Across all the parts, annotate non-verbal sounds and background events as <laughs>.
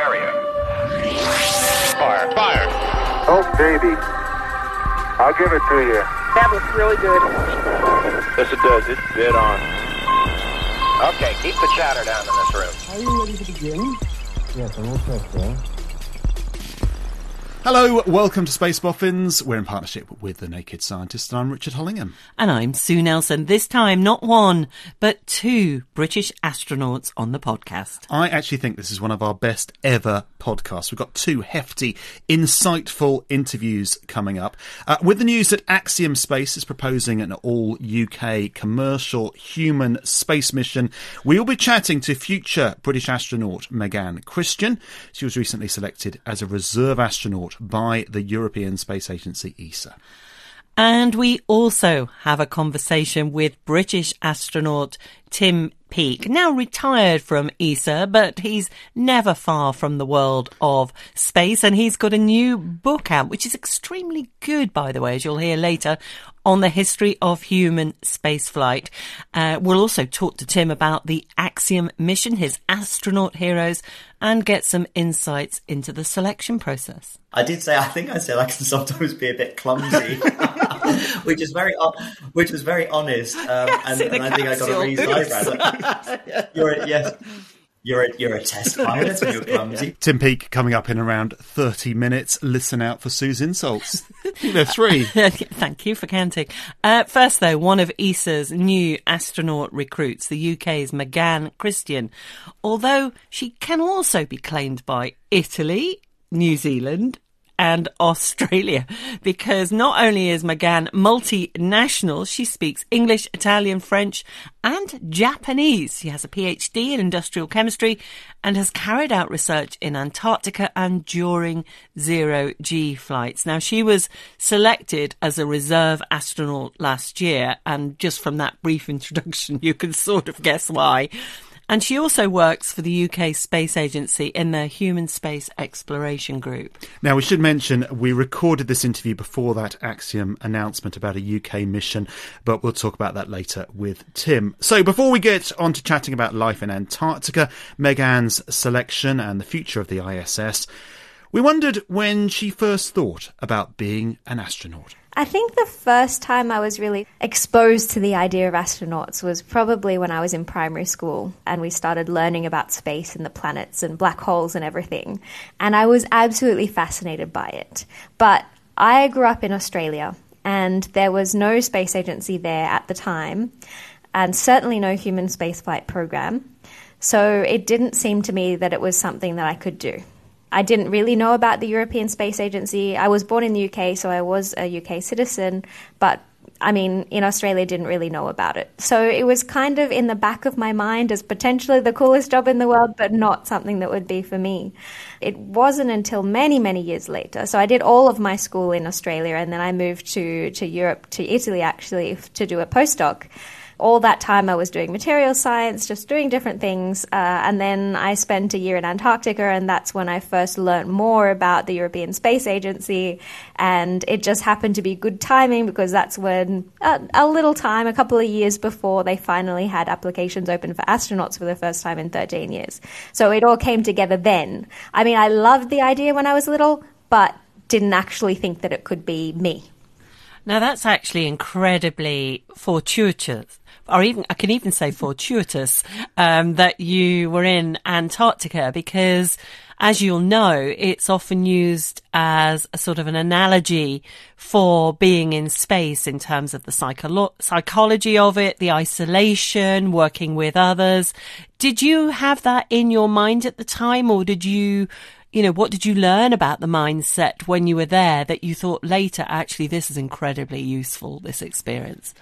area. Fire. Fire. Oh, baby. I'll give it to you. That was really good. Yes, it does. It's dead on. Okay, keep the chatter down in this room. Are you ready to begin? Yes, I'm all set, sir. Hello, welcome to Space Boffins. We're in partnership with The Naked Scientist, and I'm Richard Hollingham. And I'm Sue Nelson. This time, not one, but two British astronauts on the podcast. I actually think this is one of our best ever podcasts. We've got two hefty, insightful interviews coming up. Uh, with the news that Axiom Space is proposing an all UK commercial human space mission, we will be chatting to future British astronaut Meganne Christian. She was recently selected as a reserve astronaut by the European Space Agency ESA. And we also have a conversation with British astronaut Tim Peake, now retired from ESA, but he's never far from the world of space. And he's got a new book out, which is extremely good, by the way, as you'll hear later, on the history of human spaceflight. Uh, we'll also talk to Tim about the Axiom mission, his astronaut heroes, and get some insights into the selection process. I did say I think I said I can sometimes be a bit clumsy, <laughs> <laughs> which is very which was very honest, um, <laughs> and, and I think I got a raised <laughs> eyebrow. You're a, yes. You're a, you're a test pilot and you're clumsy. Tim Peake coming up in around 30 minutes. Listen out for Sue's insults. They're three. Thank you for counting. Uh, first, though, one of ESA's new astronaut recruits, the UK's Meganne Christian, although she can also be claimed by Italy, New Zealand, and Australia because not only is Meganne multinational, she speaks English, Italian, French, and Japanese. She has a PhD in industrial chemistry and has carried out research in Antarctica and during zero G flights. Now, she was selected as a reserve astronaut last year, and just from that brief <laughs> introduction, you can sort of guess why. And she also works for the UK Space Agency in their Human Space Exploration Group. Now, we should mention we recorded this interview before that Axiom announcement about a UK mission, but we'll talk about that later with Tim. So, before we get on to chatting about life in Antarctica, Meganne's selection, and the future of the ISS, we wondered when she first thought about being an astronaut. I think the first time I was really exposed to the idea of astronauts was probably when I was in primary school and we started learning about space and the planets and black holes and everything. And I was absolutely fascinated by it. But I grew up in Australia and there was no space agency there at the time and certainly no human spaceflight program. So it didn't seem to me that it was something that I could do. I didn't really know about the European Space Agency. I was born in the UK, so I was a UK citizen, but I mean, in Australia, didn't really know about it. So it was kind of in the back of my mind as potentially the coolest job in the world, but not something that would be for me. It wasn't until many, many years later. So I did all of my school in Australia, and then I moved to, to Europe, to Italy actually, to do a postdoc all that time I was doing material science, just doing different things. Uh, and then I spent a year in Antarctica, and that's when I first learned more about the European Space Agency. And it just happened to be good timing because that's when uh, a little time, a couple of years before, they finally had applications open for astronauts for the first time in 13 years. So it all came together then. I mean, I loved the idea when I was little, but didn't actually think that it could be me. Now that's actually incredibly fortuitous or even I can even say fortuitous um, that you were in Antarctica because, as you'll know, it's often used as a sort of an analogy for being in space in terms of the psycholo- psychology of it, the isolation, working with others. Did you have that in your mind at the time, or did you? You know, what did you learn about the mindset when you were there that you thought later, actually, this is incredibly useful, this experience?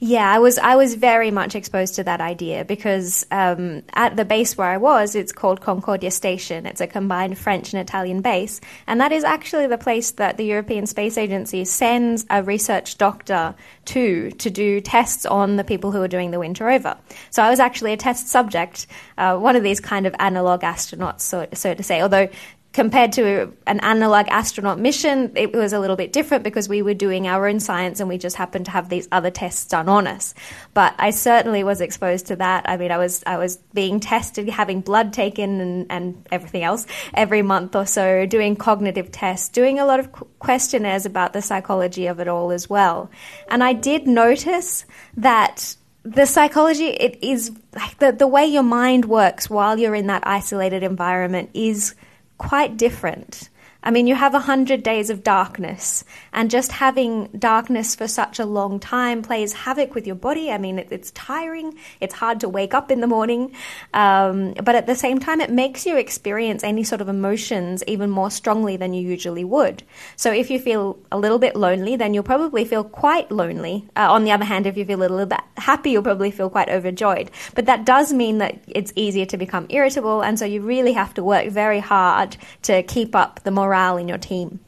Yeah, I was I was very much exposed to that idea because um, at the base where I was, it's called Concordia Station. It's a combined French and Italian base, and that is actually the place that the European Space Agency sends a research doctor to to do tests on the people who are doing the winter over. So I was actually a test subject, uh, one of these kind of analog astronauts, so, so to say. Although compared to an analog astronaut mission, it was a little bit different because we were doing our own science and we just happened to have these other tests done on us. But I certainly was exposed to that. I mean, I was I was being tested, having blood taken and, and everything else every month or so, doing cognitive tests, doing a lot of questionnaires about the psychology of it all as well. And I did notice that the psychology it is like the, the way your mind works while you're in that isolated environment is quite different. I mean, you have a hundred days of darkness, and just having darkness for such a long time plays havoc with your body. I mean, it, it's tiring. It's hard to wake up in the morning, um, but at the same time, it makes you experience any sort of emotions even more strongly than you usually would. So, if you feel a little bit lonely, then you'll probably feel quite lonely. Uh, on the other hand, if you feel a little bit happy, you'll probably feel quite overjoyed. But that does mean that it's easier to become irritable, and so you really have to work very hard to keep up the morale morale in your team?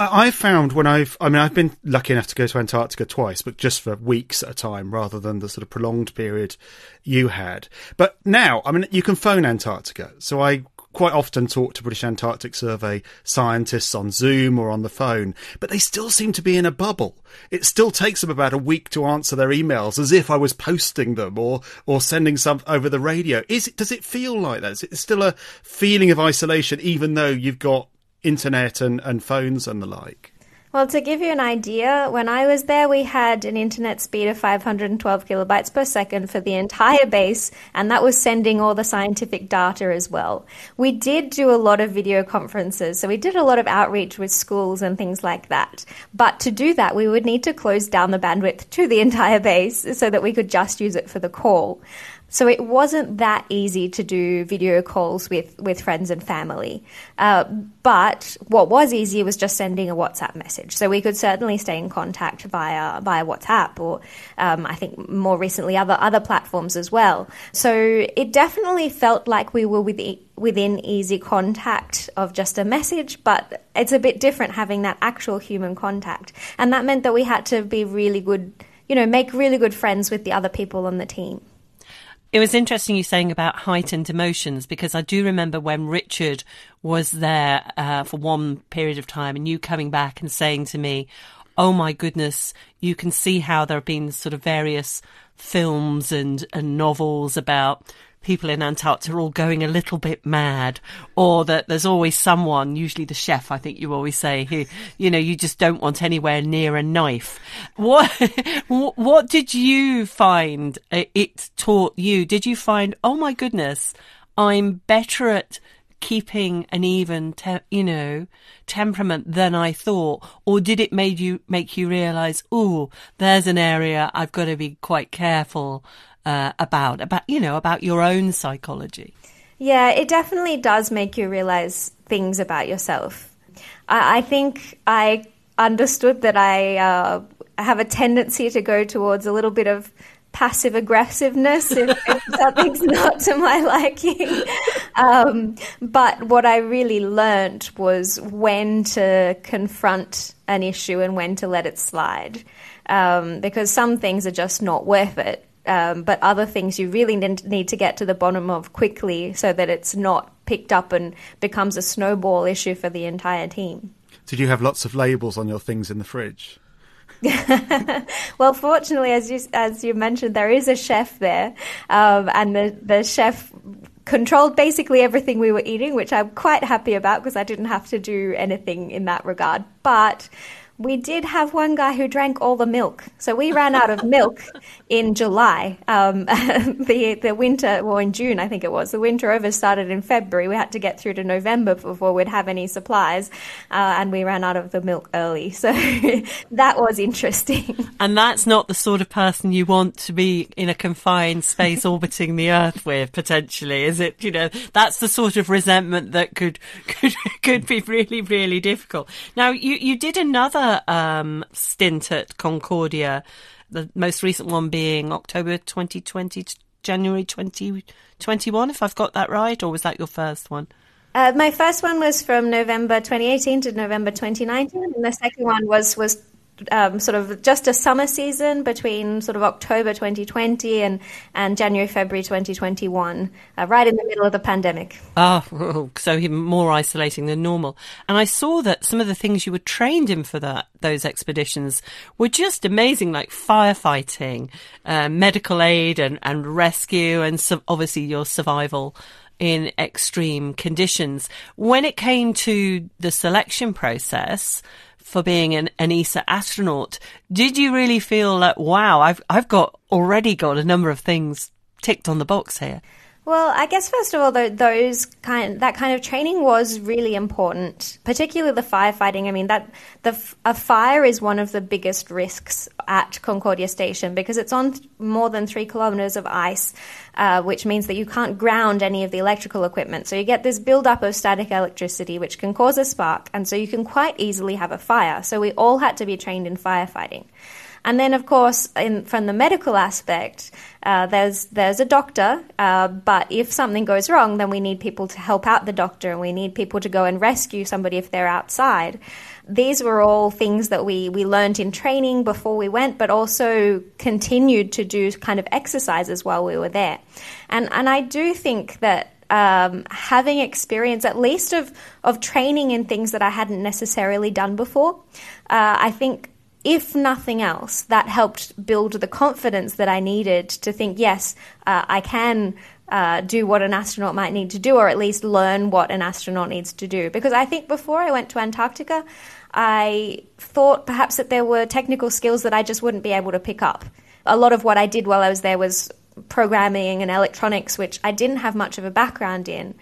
I found when I've, I mean, I've been lucky enough to go to Antarctica twice, but just for weeks at a time rather than the sort of prolonged period you had. But now, I mean, you can phone Antarctica. So I quite often talk to British Antarctic Survey scientists on Zoom or on the phone, but they still seem to be in a bubble. It still takes them about a week to answer their emails as if I was posting them or, or sending some over the radio. Is it, does it feel like that? Is it still a feeling of isolation even though you've got internet and, and phones and the like? Well, to give you an idea, when I was there, we had an internet speed of 512 kilobytes per second for the entire base, and that was sending all the scientific data as well. We did do a lot of video conferences, so we did a lot of outreach with schools and things like that. But to do that, we would need to close down the bandwidth to the <laughs> entire base so that we could just use it for the call. So it wasn't that easy to do video calls with, with friends and family. Uh, but what was easier was just sending a WhatsApp message. So we could certainly stay in contact via via WhatsApp or um, I think more recently other other platforms as well. So it definitely felt like we were within, within easy contact of just a message, but it's a bit different having that actual human contact. And that meant that we had to be really good, you know, make really good friends with the other people on the team. It was interesting you saying about heightened emotions because I do remember when Richard was there uh, for one period of time and you coming back and saying to me, Oh my goodness, you can see how there have been sort of various films and, and novels about people in Antarctica are all going a little bit mad, or that there's always someone, usually the chef, I think you always say, who, you know, you just don't want anywhere near a knife. What, <laughs> what did you find uh, it taught you? Did you find, oh my goodness, I'm better at keeping an even, te- you know, temperament than I thought, or did it make you make you realise, oh, there's an area I've got to be quite careful uh, about about you know about your own psychology. Yeah, it definitely does make you realize things about yourself. I, I think I understood that I uh, have a tendency to go towards a little bit of passive aggressiveness if, if something's not to my liking. Um, but what I really learned was when to confront an issue and when to let it slide. Um, because some things are just not worth it um, but other things you really need to get to the bottom of quickly so that it's not picked up and becomes a snowball issue for the entire team. Did you have lots of labels on your things in the fridge? <laughs> well, fortunately, as you as you mentioned, there is a chef there, um, and the the chef controlled basically everything we were eating, which I'm quite happy about because I didn't have to do anything in that regard. But we did have one guy who drank all the milk. So we ran out of milk <laughs> in July. Um, <laughs> the the winter, well, in June, I think it was. The winter over started in February. We had to get through to November before we'd have any supplies, uh, and we ran out of the milk early. <laughs> So that was interesting. And that's not the sort of person you want to be in a confined space orbiting the Earth with, potentially, is it? You know, that's the sort of resentment that could could could be really really difficult. Now, you you did another um, stint at Concordia, the most recent one being October 2020 to January 2021, if I've got that right, or was that your first one? Uh, my first one was from November 2018 to November 2019, and the second one was was um, sort of just a summer season between sort of October 2020 and, and January, February 2021, uh, right in the middle of the pandemic. <laughs> Oh, so even more isolating than normal. And I saw that some of the things you were trained in for that those expeditions were just amazing, like firefighting, uh, medical aid, and, and rescue, and so obviously your survival in extreme conditions. When it came to the selection process, for being an, an ESA astronaut. Did you really feel like, wow, I've, I've got already got a number of things ticked on the box here? Well, I guess first of all, those kind that kind of training was really important, particularly the firefighting. I mean, that the a fire is one of the biggest risks at Concordia Station because it's on more than three kilometers of ice, uh, which means that you can't ground any of the electrical equipment. So you get this buildup of static electricity, which can cause a spark, and so you can quite easily have a fire. So we all had to be trained in firefighting. And then, of course, in, from the medical aspect, uh, there's there's a doctor, uh, but if something goes wrong, then we need people to help out the doctor, and we need people to go and rescue somebody if they're outside. These were all things that we we learned in training before we went, but also continued to do kind of exercises while we were there. And and I do think that um, having experience, at least of of training in things that I hadn't necessarily done before, uh, I think if nothing else, that helped build the confidence that I needed to think, yes, uh, I can uh, do what an astronaut might need to do, or at least learn what an astronaut needs to do. Because I think before I went to Antarctica, I thought perhaps that there were technical skills that I just wouldn't be able to pick up. A lot of what I did while I was there was programming and electronics, which I didn't have much of a background in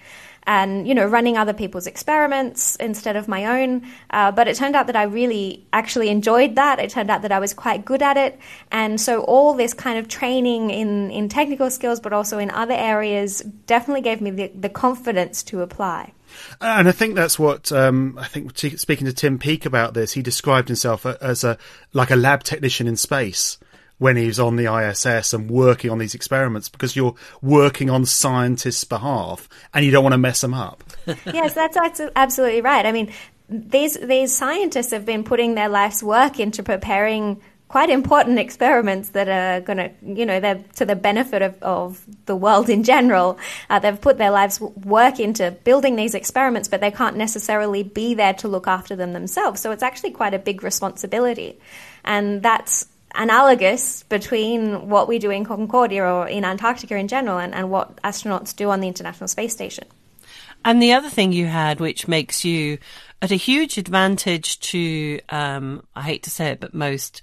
and you know running other people's experiments instead of my own. Uh, but it turned out that I really actually enjoyed that. It turned out that I was quite good at it, and so all this kind of training in in technical skills, but also in other areas, definitely gave me the, the confidence to apply. And I think that's what um, I think. Speaking to Tim Peake about this, he described himself as a like a lab technician in space when he's on the ISS and working on these experiments because you're working on scientists' behalf and you don't want to mess them up. <laughs> yes, that's absolutely right. I mean, these these scientists have been putting their life's work into preparing quite important experiments that are going to, you know, they're to the benefit of, of the world in general. Uh, they've put their lives work into building these experiments, but they can't necessarily be there to look after them themselves. So it's actually quite a big responsibility. And that's analogous between what we do in Concordia or in Antarctica in general and, and what astronauts do on the International Space Station. And the other thing you had, which makes you at a huge advantage to, um, I hate to say it, but most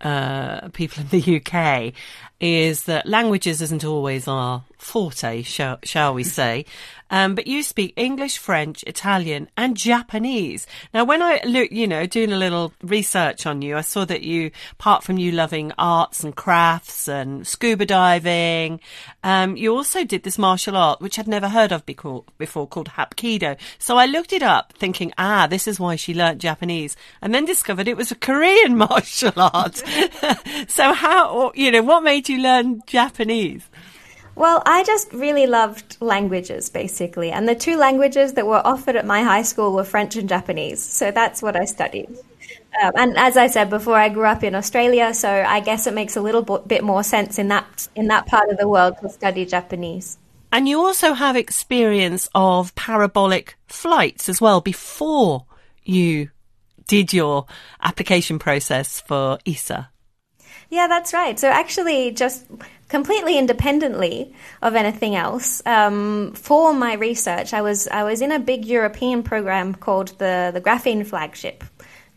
uh, people in the UK, is that languages isn't always our forte, shall, shall we say. Um, but you speak English, French, Italian, and Japanese. Now, when I look, you know, doing a little research on you, I saw that you, apart from you loving arts and crafts and scuba diving, um, you also did this martial art, which I'd never heard of before, before called Hapkido. So I looked it up thinking, ah, this is why she learnt Japanese and then discovered it was a Korean <laughs> martial art. <laughs> so how, you know, what made you learn Japanese? Well, I just really loved languages, basically. And the two languages that were offered at my high school were French and Japanese. So that's what I studied. Um, and as I said before, I grew up in Australia, so I guess it makes a little bit more sense in that in that part of the world to study Japanese. And you also have experience of parabolic flights as well before you did your application process for ESA. Yeah, that's right. So actually, just completely independently of anything else, um, for my research, I was I was in a big European program called the the Graphene Flagship,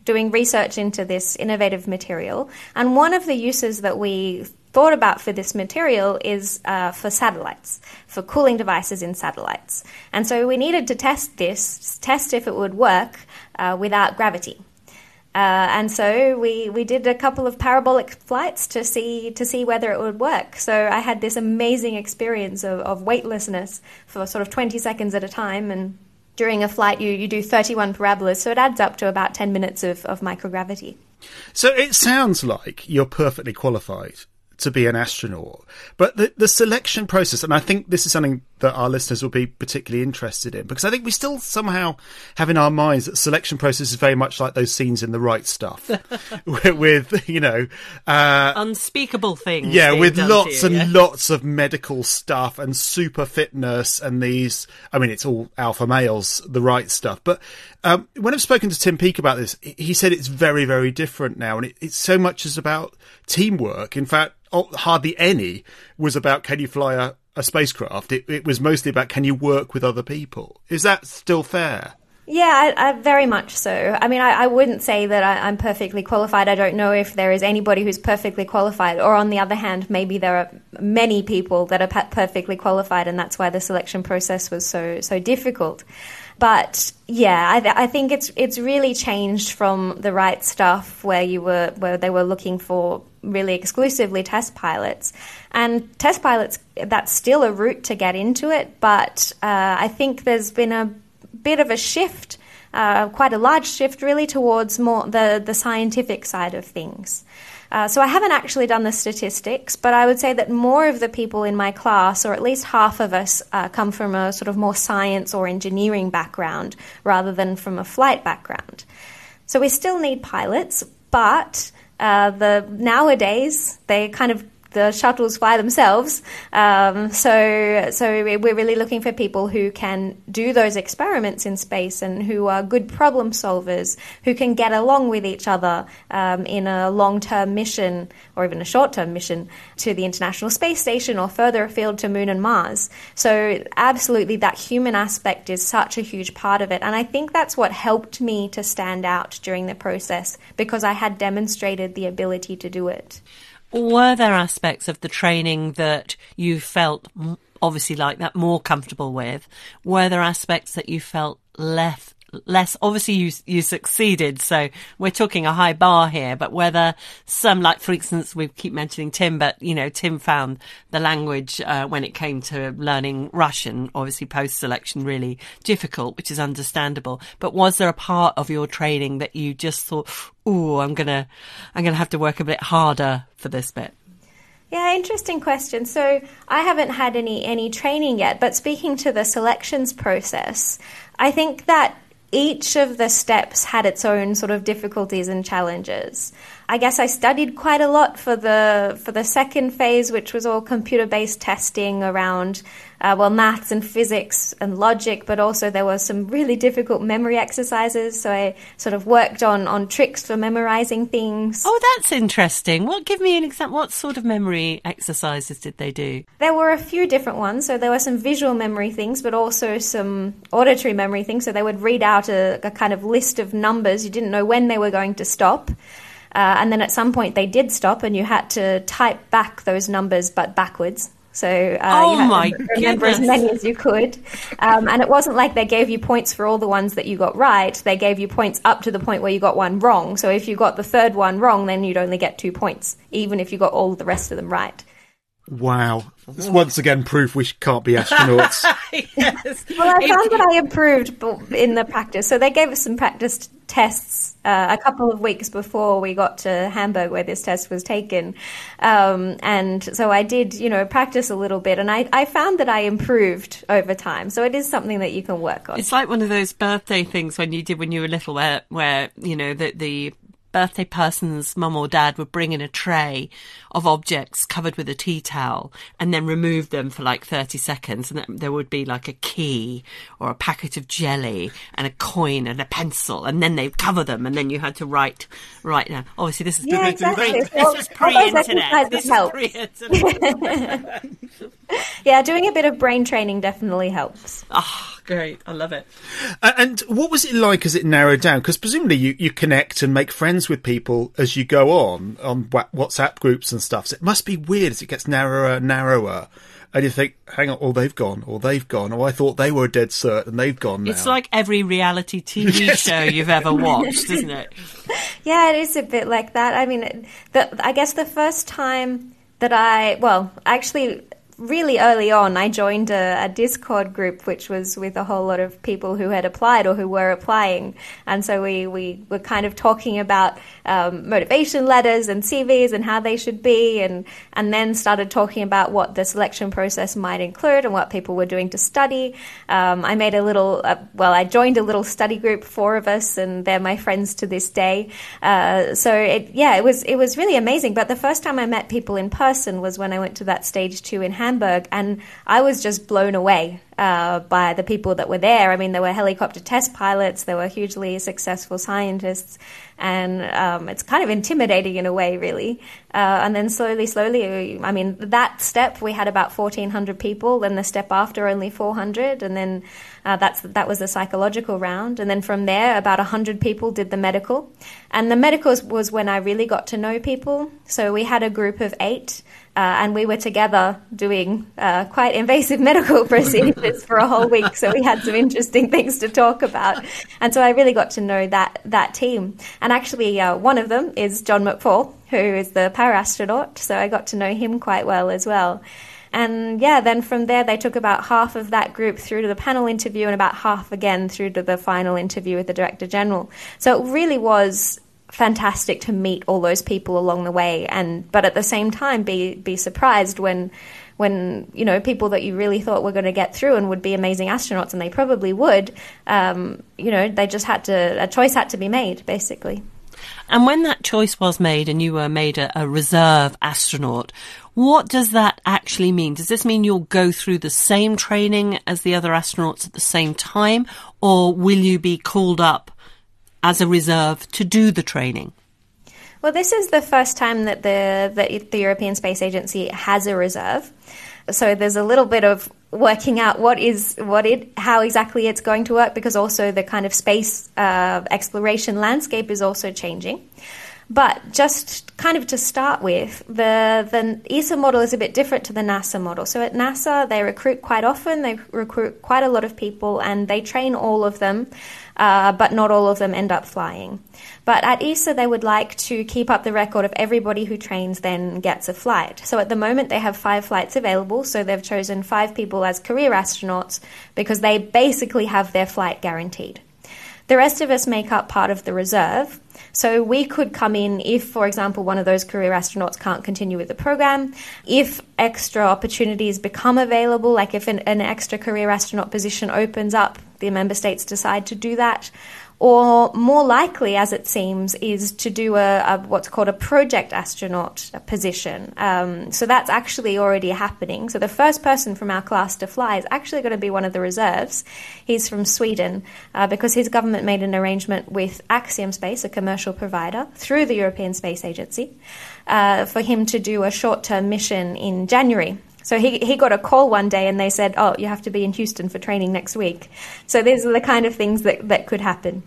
doing research into this innovative material. And one of the uses that we thought about for this material is uh, for satellites, for cooling devices in satellites. And so we needed to test this, test if it would work uh, without gravity. Uh, and so we, we did a couple of parabolic flights to see to see whether it would work. So I had this amazing experience of, of weightlessness for sort of 20 seconds at a time. And during a flight, you, you do 31 parabolas. So it adds up to about 10 minutes of, of microgravity. So it sounds like you're perfectly qualified to be an astronaut. But the, the selection process, and I think this is something that our listeners will be particularly interested in? Because I think we still somehow have in our minds that selection process is very much like those scenes in the right stuff <laughs> with, with, you know, uh, unspeakable things. Yeah, with lots to and yeah? lots of medical stuff and super fitness and these. I mean, it's all alpha males, the right stuff. But um, when I've spoken to Tim Peake about this, he said it's very, very different now, and it, it's so much as about teamwork. In fact, oh, hardly any was about can you fly a, a spacecraft. It, it was mostly about can you work with other people. Is that still fair? Yeah, I, I, very much so. I mean, I, I wouldn't say that I, I'm perfectly qualified. I don't know if there is anybody who's perfectly qualified, or on the other hand, maybe there are many people that are perfectly qualified, and that's why the selection process was so so difficult. But yeah, I, th- I think it's it's really changed from the right stuff where you were where they were looking for really exclusively test pilots, and test pilots that's still a route to get into it. But uh, I think there's been a bit of a shift, uh, quite a large shift, really, towards more the the scientific side of things. Uh, so I haven't actually done the statistics, but I would say that more of the people in my class, or at least half of us, uh, come from a sort of more science or engineering background rather than from a flight background. So we still need pilots, but uh, the nowadays they kind of the shuttles fly themselves. Um, so, so we're really looking for people who can do those experiments in space and who are good problem solvers, who can get along with each other um, in a long-term mission or even a short-term mission to the International Space Station or further afield to Moon and Mars. So, absolutely, that human aspect is such a huge part of it, and I think that's what helped me to stand out during the process because I had demonstrated the ability to do it. Were there aspects of the training that you felt obviously like that more comfortable with? Were there aspects that you felt less less obviously you you succeeded so we're talking a high bar here but whether some like for instance we keep mentioning tim but you know tim found the language uh, when it came to learning russian obviously post selection really difficult which is understandable but was there a part of your training that you just thought oh i'm gonna i'm gonna have to work a bit harder for this bit yeah, interesting question. So I haven't had any any training yet, but speaking to the selections process, I think that each of the steps had its own sort of difficulties and challenges. I guess I studied quite a lot for the for the second phase, which was all computer based testing around uh, well maths and physics and logic, but also there were some really difficult memory exercises. So I sort of worked on on tricks for memorizing things. oh that's interesting what give me an example what sort of memory exercises did they do There were a few different ones. So there were some visual memory things, but also some auditory memory things. So they would read out a, a kind of list of numbers. You didn't know when they were going to stop. Uh, and then at some point they did stop, and you had to type back those numbers, but backwards. So uh, Oh you had to remember as many <laughs> as you could. Um, and it wasn't like they gave you points for all the ones that you got right. They gave you points up to the point where you got one wrong. So if you got the third one wrong, then you'd only get two points, even if you got all the rest of them right. Wow. It's once again proof we can't be astronauts. <laughs> yes <laughs> Well, I found that I improved in the practice. So they gave us some practice tests uh, a couple of weeks before we got to Hamburg, where this test was taken. Um, and so I did, you know, practice a little bit, and I, I found that I improved over time. So it is something that you can work on. It's like one of those birthday things when you did when you were little, where where you know the the birthday person's mum or dad would bring in a tray of objects covered with a tea towel and then remove them for like 30 seconds and there would be like a key or a packet of jelly and a coin and a pencil and then they'd cover them and then you had to write write now. obviously this is Yeah, pre- exactly. this Well, was all those pre-internet exercises this is pre-internet <laughs> yeah, doing a bit of brain training definitely helps. oh great I love it A- and what was it like as it narrowed down? Because presumably you, you connect and make friends with people as you go on, on WhatsApp groups and stuff. So it must be weird as it gets narrower and narrower. And you think, hang on, oh, they've gone, or they've gone, or I thought they were a dead cert and they've gone now. it's like every reality TV <laughs> show you've ever watched isn't it <laughs> Yeah, it is a bit like that. I mean, the, I guess the first time that I, well, actually, really early on, I joined a, a, Discord group which was with a whole lot of people who had applied or who were applying, and so we we were kind of talking about um, motivation letters and CVs and how they should be, and and then started talking about what the selection process might include and what people were doing to study. Um, I made a little, uh, well, I joined a little study group, four of us, and they're my friends to this day. Uh, so it, yeah, it was it was really amazing. But the first time I met people in person was when I went to that stage two in Hamburg, and I was just blown away uh, by the people that were there. I mean, there were helicopter test pilots, there were hugely successful scientists, and um, it's kind of intimidating in a way, really. Uh, and then slowly, slowly, I mean, that step we had about 1,400 people. Then the step after, only 400, and then uh, that's that was the psychological round. And then from there, about 100 people did the medical, and the medical was when I really got to know people. So we had a group of eight. Uh, and we were together doing uh, quite invasive <laughs> medical procedures for a whole week. So we had some interesting things to talk about, and so I really got to know that that team. And actually, uh, one of them is John McFall, who is the para astronaut. So I got to know him quite well as well. And yeah, then from there, they took about half of that group through to the panel interview and about half again through to the final interview with the Director General. So it really was fantastic to meet all those people along the way and but at the same time be be surprised when when you know people that you really thought were going to get through and would be amazing astronauts and they probably would um, you know they just had to a choice had to be made basically. And when that choice was made and you were made a, a reserve astronaut what does that actually mean? Does this mean you'll go through the same training as the other astronauts at the same time or will you be called up as a reserve to do the training? Well, this is the first time that the, the, the European Space Agency has a reserve. So there's a little bit of working out what is what it how exactly it's going to work because also the kind of space uh, exploration landscape is also changing. But just kind of to start with, the, the ESA model is a bit different to the NASA model. So at NASA, they recruit quite often, they recruit quite a lot of people, and they train all of them, uh, but not all of them end up flying. But at ESA, they would like to keep up the record of everybody who trains then gets a flight. So at the moment, they have five flights available. So they've chosen five people as career astronauts because they basically have their flight guaranteed. The rest of us make up part of the reserve. So we could come in if, for example, one of those career astronauts can't continue with the program, if extra opportunities become available, like if an, an extra career astronaut position opens up, the member states decide to do that or more likely, as it seems, is to do a, a what's called a project astronaut position. Um, so that's actually already happening. So the first person from our class to fly is actually going to be one of the reserves. He's from Sweden uh, because his government made an arrangement with Axiom Space, a commercial provider, through the European Space Agency, uh, for him to do a short-term mission in January. So he, he got a call one day and they said, Oh, you have to be in Houston for training next week. So these are the kind of things that, that could happen.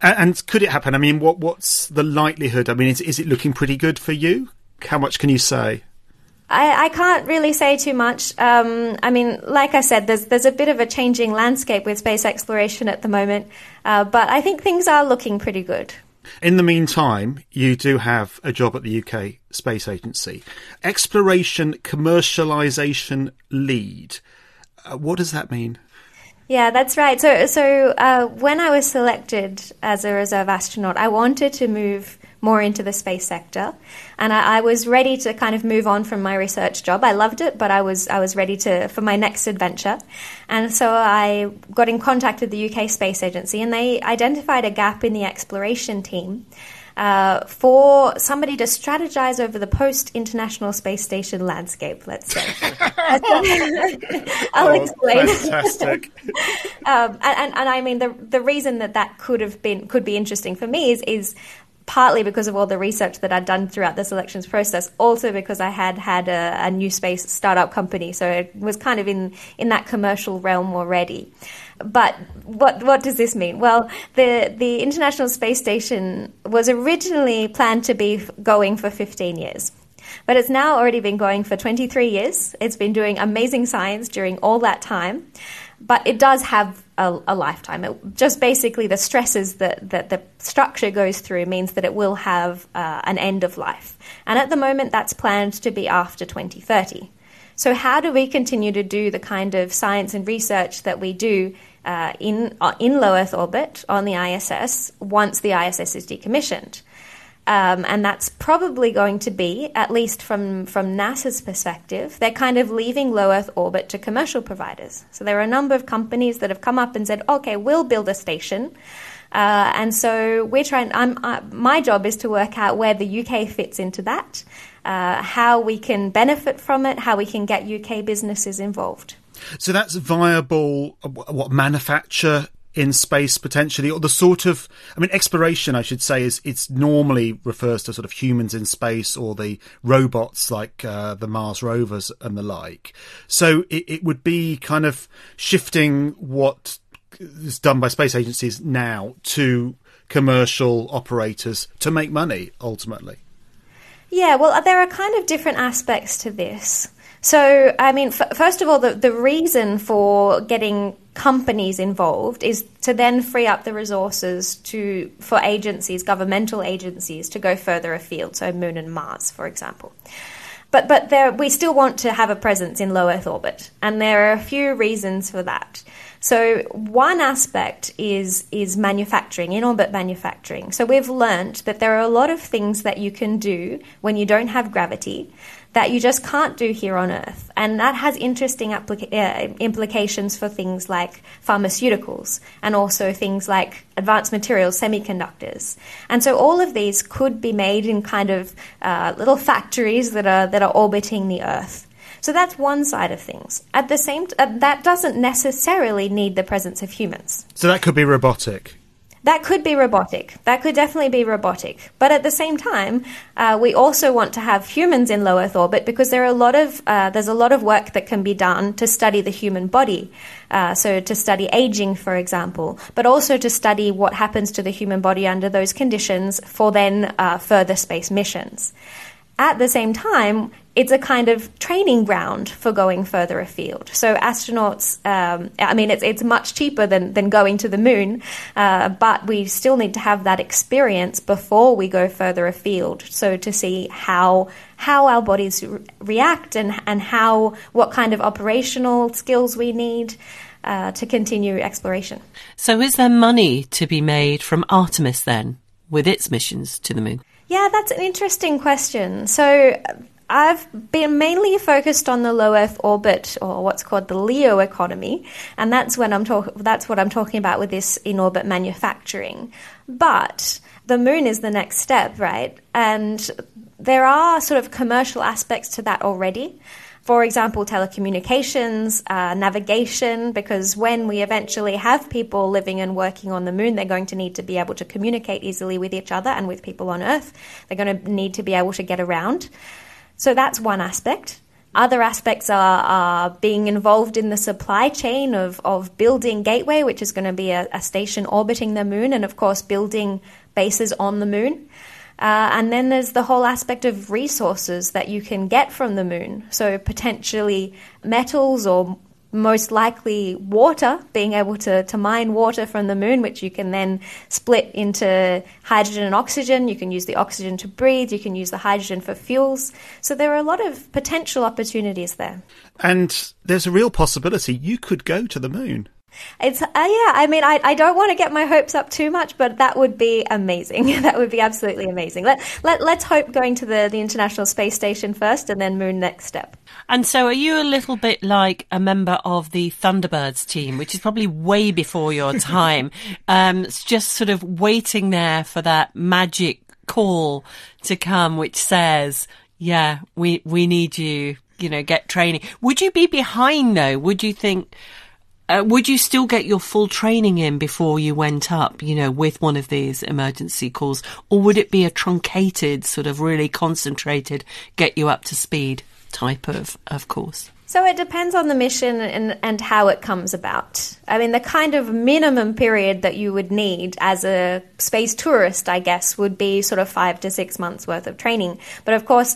And, could it happen? I mean, what what's the likelihood? I mean, is, is it looking pretty good for you? How much can you say? I, I can't really say too much. Um, I mean, like I said, there's there's a bit of a changing landscape with space exploration at the moment, uh, but I think things are looking pretty good. In the meantime, you do have a job at the UK Space Agency, exploration commercialisation lead. Uh, what does that mean? Yeah, that's right. So, so uh, when I was selected as a reserve astronaut, I wanted to move more into the space sector, and I, I, was ready to kind of move on from my research job. I loved it, but I was I was ready to for my next adventure, and so I got in contact with the UK Space Agency, and they identified a gap in the exploration team uh, for somebody to strategize over the post International Space Station landscape, let's say. <laughs> I'll oh, explain. Fantastic. <laughs> um, and, and, and, I mean, the, the reason that that could have been, could be interesting for me is, is partly because of all the research that I'd done throughout the selections process, also because I had had a, a, new space startup company, so it was kind of in, in that commercial realm already. But what what does this mean? Well, the the International Space Station was originally planned to be going for 15 years. But it's now already been going for 23 years. It's been doing amazing science during all that time. But it does have a, a lifetime. It, just basically the stresses that, that the structure goes through means that it will have uh, an end of life. And at the moment, that's planned to be after 2030. So, how do we continue to do the kind of science and research that we do uh, in, uh, in low Earth orbit on the ISS once the ISS is decommissioned? Um, and that's probably going to be, at least from, from NASA's perspective, they're kind of leaving low Earth orbit to commercial providers. So there are a number of companies that have come up and said, okay, we'll build a station. Uh, and so we're trying, my job is to work out where the UK fits into that, uh, how we can benefit from it, how we can get UK businesses involved. So that's viable, uh, what, manufacture in space potentially, or the sort of, I mean, exploration, I should say, is it's normally refers to sort of humans in space or the robots like uh, the Mars rovers and the like. So it, it would be kind of shifting what is done by space agencies now to commercial operators to make money ultimately. Yeah, well, there are kind of different aspects to this. So, I mean, f- first of all, the, the reason for getting companies involved is to then free up the resources to for agencies, governmental agencies, to go further afield. So, Moon and Mars, for example. But but there, we still want to have a presence in low Earth orbit, and there are a few reasons for that. So one aspect is is manufacturing, in orbit manufacturing. So we've learned that there are a lot of things that you can do when you don't have gravity that you just can't do here on Earth. And that has interesting applica- uh, implications for things like pharmaceuticals and also things like advanced materials, semiconductors. And so all of these could be made in kind of uh, little factories that are, that are orbiting the Earth. So that's one side of things. At the same, t- uh, that doesn't necessarily need the presence of humans. So that could be robotic. That could be robotic. That could definitely be robotic. But at the same time, uh, we also want to have humans in low Earth orbit because there are a lot of uh, there's a lot of work that can be done to study the human body. Uh, so to study aging, for example, but also to study what happens to the human body under those conditions for then uh, further space missions. At the same time, it's a kind of training ground for going further afield. So astronauts, um, I mean, it's it's much cheaper than than going to the moon, uh, but we still need to have that experience before we go further afield. So to see how how our bodies re- react and and how what kind of operational skills we need. Uh, to continue exploration. So, is there money to be made from Artemis then, with its missions to the moon? Yeah, that's an interesting question. So, I've been mainly focused on the low Earth orbit, or what's called the LEO economy, and that's when I'm talk- That's what I'm talking about with this in orbit manufacturing. But the moon is the next step, right? And there are sort of commercial aspects to that already. For example, telecommunications, uh, navigation, because when we eventually have people living and working on the moon, they're going to need to be able to communicate easily with each other and with people on Earth. They're going to need to be able to get around. So that's one aspect. Other aspects are, are, being involved in the supply chain of, of building Gateway, which is going to be a, a station orbiting the moon, and of course, building bases on the moon. Uh, and then there's the whole aspect of resources that you can get from the moon. So, potentially metals or most likely water, being able to, to mine water from the moon, which you can then split into hydrogen and oxygen. You can use the oxygen to breathe, you can use the hydrogen for fuels. So there are a lot of potential opportunities there. And there's a real possibility you could go to the moon. It's uh, yeah. I mean, I, I don't want to get my hopes up too much, but that would be amazing. <laughs> that would be absolutely amazing. Let let let's hope going to the the International Space Station first, and then Moon next step. And so, are you a little bit like a member of the Thunderbirds team, which is probably way before your <laughs> time? um, it's just sort of waiting there for that magic call to come, which says, "Yeah, we we need you." You know, get training. Would you be behind though? Would you think? Uh, would you still get your full training in before you went up, you know, with one of these emergency calls? Or would it be a truncated, sort of really concentrated, get you up to speed type of, of course? So it depends on the mission and, and how it comes about. I mean, the kind of minimum period that you would need as a space tourist, I guess, would be sort of five to six months worth of training. But of course,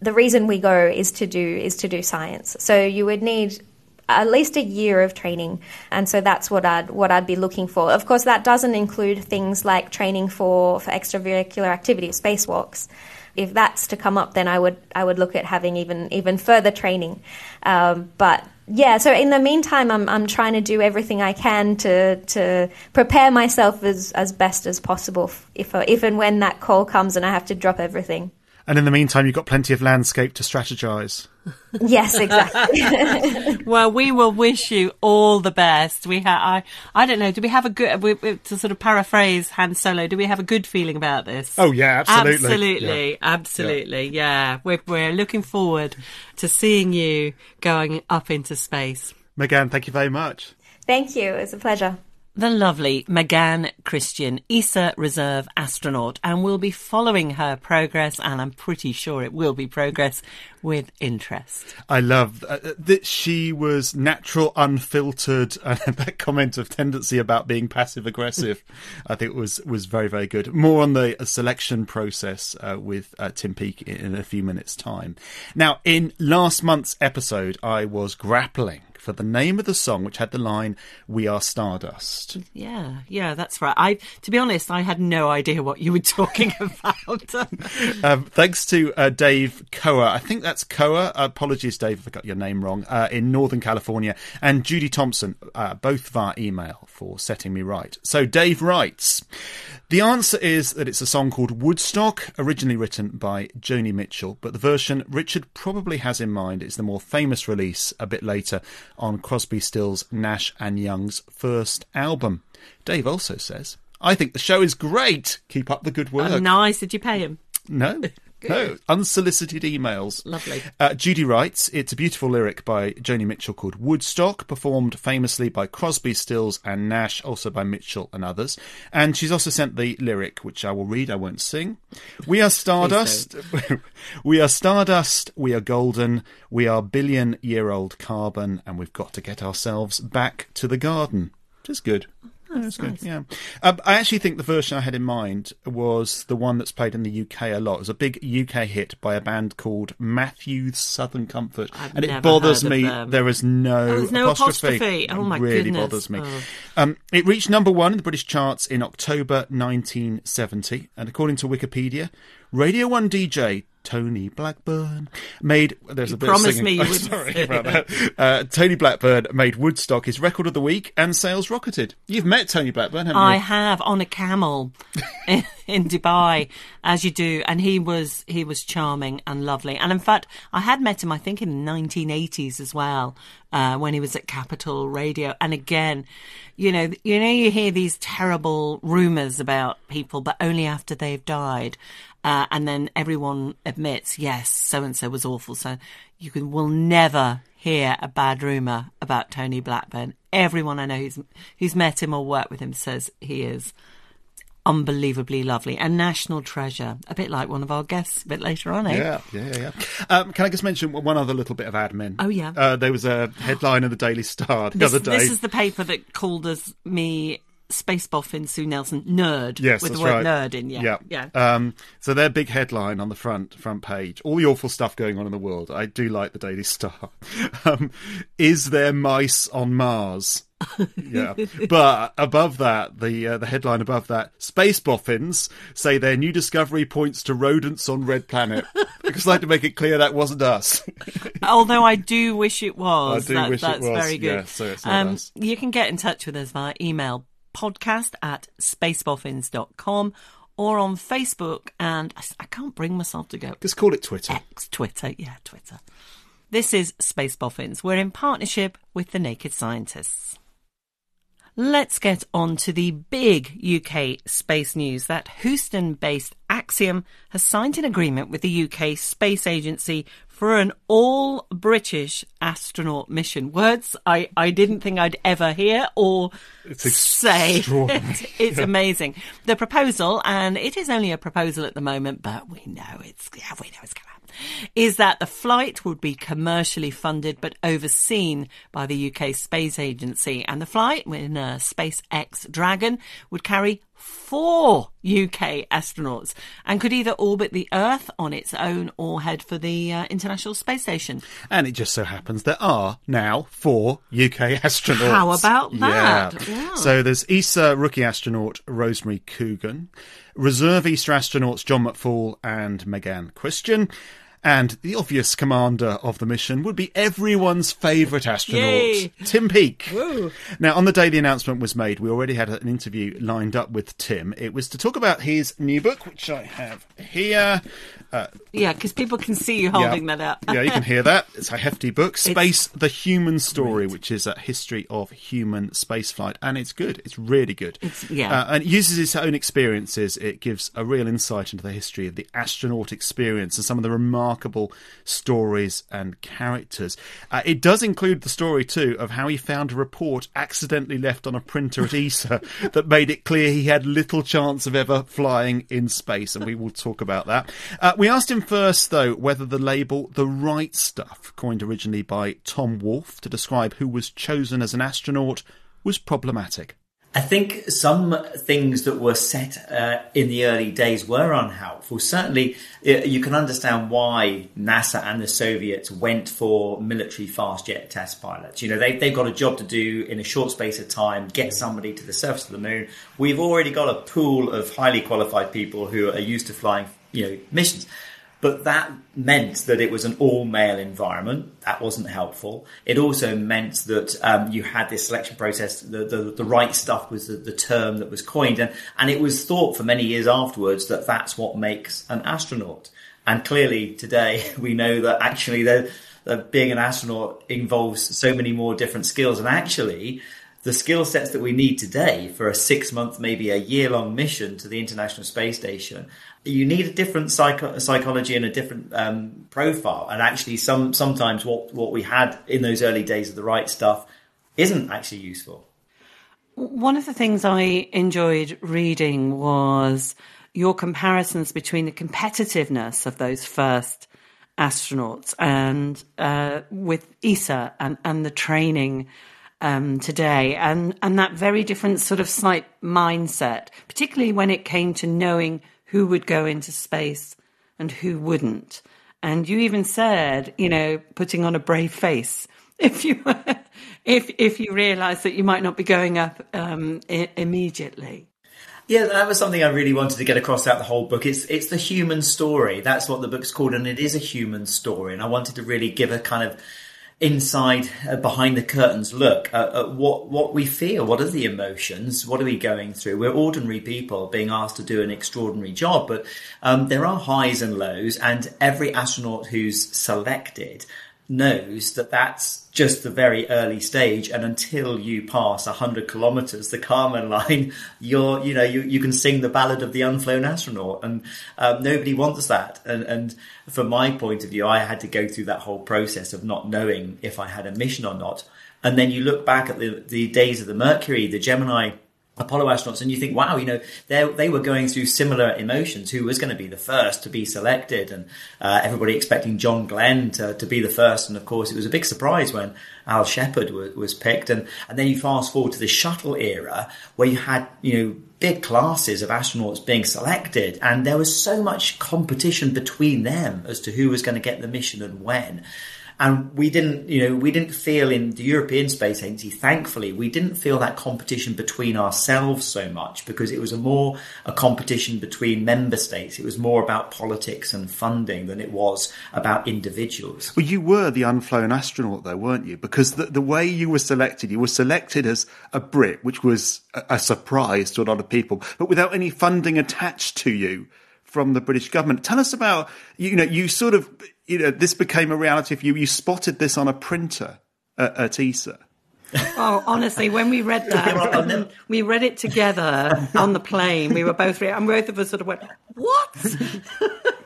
the reason we go is to do is to do science. So you would need at least a year of training, and so that's what I'd what I'd be looking for. Of course, that doesn't include things like training for for extravehicular activity, spacewalks. if that's to come up, then I would I would look at having even even further training. Um, but yeah, so in the meantime, I'm I'm trying to do everything I can to to prepare myself as as best as possible if if and when that call comes and I have to drop everything. And in the meantime, you've got plenty of landscape to strategize. <laughs> Yes, exactly. <laughs> <laughs> well, we will wish you all the best. We have, I, I don't know. Do we have a good we, we, to sort of paraphrase Han Solo? Do we have a good feeling about this? Oh yeah, absolutely, absolutely, yeah. absolutely. Yeah, yeah. We're, we're looking forward to seeing you going up into space. Meganne, thank you very much. Thank you. It's a pleasure the lovely Meganne Christian, ESA Reserve astronaut, and we'll be following her progress, and I'm pretty sure it will be progress with interest. I love uh, uh that she was natural, unfiltered, <laughs> and that comment of tendency about being passive aggressive, I think was was very very good. More on the uh, selection process uh, with uh, Tim Peake in, in a few minutes' time. Now, in last month's episode, I was grappling for the name of the song, which had the line "We Are Stardust." Yeah, yeah, that's right. I, to be honest, I had no idea what you were <laughs> talking about. <laughs> um, thanks to uh, Dave Koa. I think that's Koa. Apologies, Dave, if I got your name wrong. Uh, in Northern California, and Judy Thompson, uh, both via email, for setting me right. So Dave writes. The answer is that it's a song called Woodstock, originally written by Joni Mitchell, but the version Richard probably has in mind is the more famous release a bit later on Crosby, Stills, Nash and Young's first album. Dave also says, I think the show is great. Keep up the good work. Oh, nice. Did you pay him? No. <laughs> No, unsolicited emails. Lovely. Uh, Judy writes, it's a beautiful lyric by Joni Mitchell called Woodstock, performed famously by Crosby, Stills, and Nash, also by Mitchell and others. And she's also sent the lyric, which I will read, I won't sing. We are stardust. <laughs> we are stardust. We are golden. We are billion year old carbon, and we've got to get ourselves back to the garden. Which is good. Oh, that's nice. Yeah, uh, I actually think the version I had in mind was the one that's played in the UK a lot. It was a big UK hit by a band called Matthews Southern Comfort, I've and it bothers me them. there is no, oh, no apostrophe. apostrophe. Oh my it really goodness. bothers me. Oh. Um, it reached number one in the British charts in October 1970, and according to Wikipedia, Radio One DJ Tony Blackburn made. There's you a bit of me singing. you <laughs> Oh, sorry about that. Uh, Tony Blackburn made Woodstock his record of the week, and sales rocketed. You've met Tony Blackburn, haven't I you? I have on a camel <laughs> in, in Dubai, as you do, and he was he was charming and lovely. And in fact, I had met him, I think, in the 1980s as well, uh, when he was at Capital Radio. And again, you know, you know, you hear these terrible rumours about people, but only after they've died. Uh, and then everyone admits, yes, so and so was awful. So you can, will never hear a bad rumour about Tony Blackburn. Everyone I know who's who's met him or worked with him says he is unbelievably lovely and national treasure. A bit like one of our guests a bit later on, eh? Yeah, yeah, yeah. Um, can I just mention one other little bit of admin? Oh, yeah. Uh, there was a headline in the Daily Star the This, other day. this is the paper that called us me space boffin Sue Nelson nerd Yes, with the word right. nerd in. Yeah, yeah. yeah. Um, so their big headline on the front front page, all the awful stuff going on in the world. I do like the Daily Star. <laughs> Um, is there mice on Mars? <laughs> yeah, but above that, the uh, the headline above that, space boffins say their new discovery points to rodents on Red Planet. <laughs> because I'd like to make it clear that wasn't us. Although I do wish it was. I do That- wish it that's was, very good. yeah, so us. You can get in touch with us via email podcast at spaceboffins.com or on Facebook. And I, I can't bring myself to go. Just call it Twitter. X, Twitter. Yeah, Twitter. This is Space Boffins. We're in partnership with the Naked Scientists. Let's get on to the big UK space news that Houston based Axiom has signed an agreement with the UK Space Agency for an all British astronaut mission. Words I, I didn't think I'd ever hear or It's say. <laughs> extraordinary. it's amazing. The proposal, and it is only a proposal at the moment, but we know it's, yeah, we know it's going to happen, is that the flight would be commercially funded but overseen by the UK Space Agency. And the flight in a uh, SpaceX Dragon would carry four UK astronauts and could either orbit the Earth on its own or head for the uh, International Space Station. And it just so happens there are now four UK <laughs> astronauts. How about that? Yeah. So there's ESA rookie astronaut Rosemary Coogan, reserve ESA astronauts John McFall and Meganne Christian. And the obvious commander of the mission would be everyone's favourite astronaut, Yay. Tim Peake. Woo. Now, on the day the announcement was made, we already had an interview lined up with Tim. It was to talk about his new book, which I have here. Yeah, because people can see you holding yeah. that up. yeah, you can hear that. It's a hefty book, Space: The Human Story, which is a history of human spaceflight, and it's good. It's really good. It's- yeah. uh, and it uses its own experiences. It gives a real insight into the history of the astronaut experience and some of the remarkable stories and characters. Uh, it does include the story too of how he found a report accidentally left on a printer at ESA <laughs> that made it clear he had little chance of ever flying in space, and we will talk about that. Uh, we asked him first, though, whether the label "The Right Stuff," coined originally by Tom Wolfe to describe who was chosen as an astronaut, was problematic. I think some things that were set uh, in the early days were unhelpful. Certainly, uh, you can understand why NASA and the Soviets went for military fast jet test pilots. You know, they, they've got a job to do in a short space of time, get somebody to the surface of the moon. We've already got a pool of highly qualified people who are used to flying, you know, missions. But that meant that it was an all male environment. That wasn't helpful. It also meant that um, you had this selection process. The, the, the right stuff was the, the term that was coined. And, and it was thought for many years afterwards that that's what makes an astronaut. And clearly today <laughs> we know that actually that that being an astronaut involves so many more different skills. And actually, the skill sets that we need today for a six month, maybe a year long mission to the International Space Station, you need a different psycho- psychology and a different um, profile. And actually, some sometimes what what we had in those early days of the right stuff isn't actually useful. One of the things I enjoyed reading was your comparisons between the competitiveness of those first astronauts and uh, with ESA and, and the training um, today, and, and that very different sort of slight mindset, particularly when it came to knowing who would go into space and who wouldn't. And you even said, you know, putting on a brave face <laughs> if you if if you realise that you might not be going up um, I- immediately. Yeah, that was something I really wanted to get across throughout the whole book. It's it's the human story. That's what the book's called, and it is a human story. And I wanted to really give a kind of inside, uh, behind the curtains look at, at what what we feel. What are the emotions? What are we going through? We're ordinary people being asked to do an extraordinary job, but um, there are highs and lows, and every astronaut who's selected knows that that's just the very early stage and until you pass 100 kilometers the Kármán <laughs> line you're you know you, you can sing the ballad of the unflown astronaut and um, nobody wants that. And and from my point of view I had to go through that whole process of not knowing if I had a mission or not. And then you look back at the, the days of the Mercury the Gemini Apollo astronauts, and you think, wow, you know, they were going through similar emotions. Who was going to be the first to be selected, and uh, everybody expecting John Glenn to, to be the first. And of course, it was a big surprise when Al Shepard was, was picked. And and then you fast forward to the shuttle era, where you had you know big classes of astronauts being selected, and there was so much competition between them as to who was going to get the mission and when and we didn't you know we didn't feel in the European Space Agency thankfully we didn't feel that competition between ourselves so much because it was a more a competition between member states it was more about politics and funding than it was about individuals Well, you were the unflown astronaut, though, weren't you? Because the, the way you were selected, you were selected as a Brit, which was a, a surprise to a lot of people, but without any funding attached to you from the British government. Tell us about, you know, you sort of, you know, this became a reality for you. You spotted this on a printer at, at ESA. Oh, honestly, when we read that, <laughs> we read it together on the plane. We were both, re- and both of us sort of went, "What?" <laughs>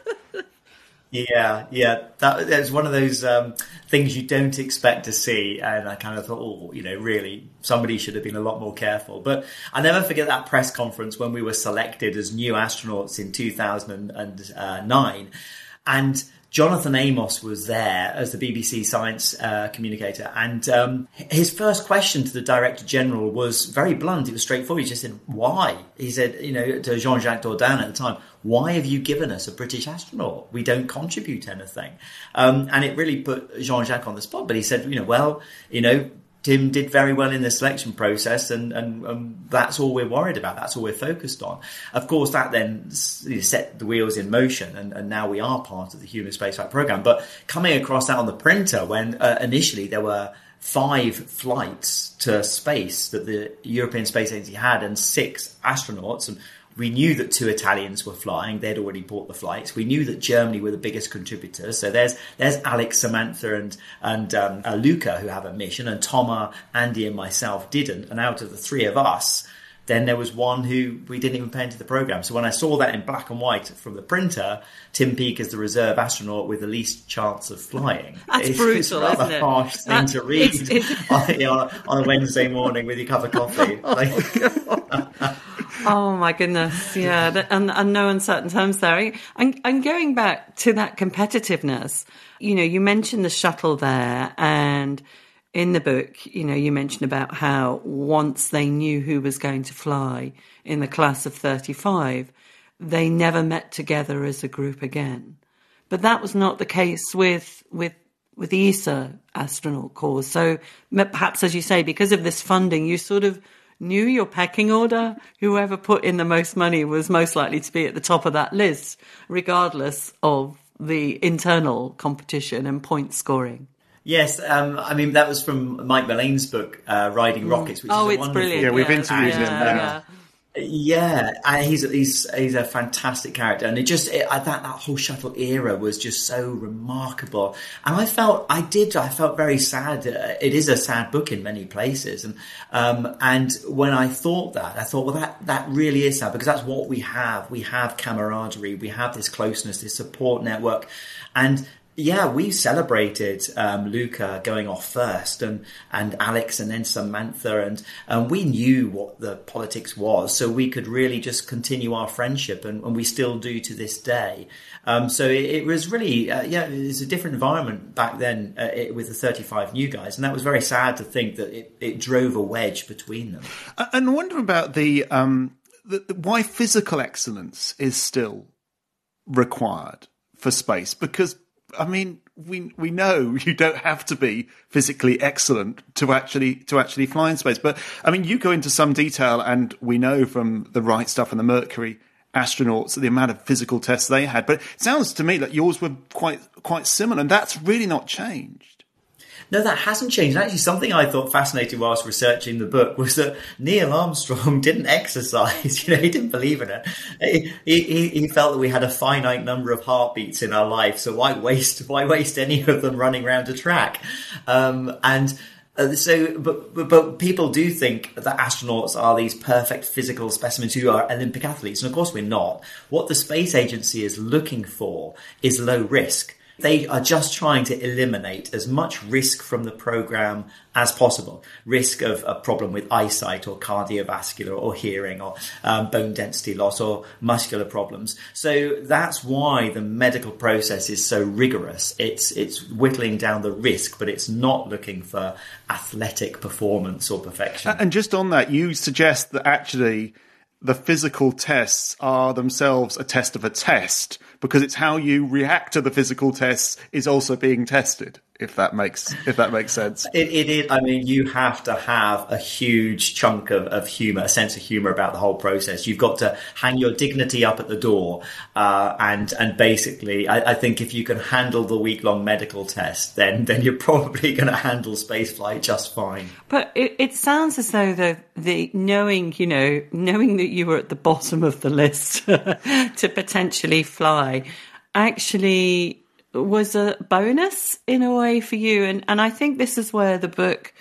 Yeah, yeah, that that's one of those um, things you don't expect to see, and I kind of thought, oh, you know, really, somebody should have been a lot more careful. But I never forget that press conference when we were selected as new astronauts in 2009, and Jonathan Amos was there as the BBC science uh, communicator, and um, his first question to the Director General was very blunt. It was straightforward. He just said, "Why?" He said, "You know, to Jean-Jacques Dordain at the time, why have you given us a British astronaut? We don't contribute anything." Um, and it really put Jean-Jacques on the spot. But he said, "You know, well, you know, Tim did very well in the selection process, and, and, and, that's all we're worried about. That's all we're focused on. Of course, that then set the wheels in motion, and, and now we are part of the human spaceflight program. But coming across that on the printer, when uh, initially there were five flights to space that the European Space Agency had, and six astronauts, and we knew that two Italians were flying. They'd already bought the flights. We knew that Germany were the biggest contributors. So there's there's Alex, Samantha, and and um, uh, Luca who have a mission, and Toma, Andy, and myself didn't. And out of the three of us, then there was one who we didn't even pay into the program. So when I saw that in black and white from the printer, Tim Peake is the reserve astronaut with the least chance of flying. That's it's, brutal, it's isn't it? harsh thing to read it's- it's- <laughs> on, you know, on a Wednesday morning with your cup of coffee. <laughs> Like- Oh my goodness, yeah, and, and no uncertain terms there. And, and going back to that competitiveness, you know, you mentioned the shuttle there, and in the book, you know, you mentioned about how once they knew who was going to fly in the class of 35, they never met together as a group again. But that was not the case with, with, with the ESA astronaut corps. So perhaps, as you say, because of this funding, you sort of knew your pecking order. Whoever put in the most money was most likely to be at the top of that list, regardless of the internal competition and point scoring. Yes, um, I mean that was from Mike Mullane's book, uh, Riding Rockets, which oh, is a it's wonderful. brilliant. Yeah, we've yeah, interviewed him yeah, now. yeah. Yeah, and he's he's he's a fantastic character, and it just it, I, that that whole shuttle era was just so remarkable. And I felt I did I felt very sad. Uh, it is a sad book in many places, and um, and when I thought that, I thought, well, that that really is sad because that's what we have. We have camaraderie, we have this closeness, this support network, and yeah, we celebrated um, Luca going off first, and and Alex, and then Samantha, and and we knew what the politics was, so we could really just continue our friendship, and, and we still do to this day. Um, so it, it was really, uh, yeah, it was a different environment back then uh, it, with the 35 new guys, and that was very sad to think that it, it drove a wedge between them. And wonder about the, um, the, the why physical excellence is still required for space because I mean we we know <laughs> you don't have to be physically excellent to actually to actually fly in space but I mean you go into some detail and we know from the right stuff and the Mercury astronauts the amount of physical tests they had but it sounds to me that yours were quite quite similar and that's really not changed No, that hasn't changed. Actually, something I thought fascinating whilst researching the book was that Neil Armstrong <laughs> didn't exercise. <laughs> You know, he didn't believe in it. He, he, he felt that we had a finite number of heartbeats in our life, so why waste <laughs> why waste any of them running around a track? Um, and uh, so, but, but but people do think that astronauts are these perfect physical specimens who are Olympic athletes, and of course we're not. What the space agency is looking for is low risk. They are just trying to eliminate as much risk from the program as possible. Risk of a problem with eyesight or cardiovascular or hearing or um, bone density loss or muscular problems. So that's why the medical process is so rigorous. It's, it's whittling down the risk, but it's not looking for athletic performance or perfection. And just on that, you suggest that actually the physical tests are themselves a test of a test because it's how you react to the physical tests is also being tested. If that makes if that makes sense. It, it is. I mean, you have to have a huge chunk of, of humor, a sense of humor about the whole process. You've got to hang your dignity up at the door, uh, and and basically, I, I think if you can handle the week long medical test, then then you're probably <laughs> going to handle spaceflight just fine. But it, it sounds as though the the knowing, you know, knowing that you were at the bottom of the list <laughs> to potentially fly, actually was a bonus in a way for you. And and I think this is where the book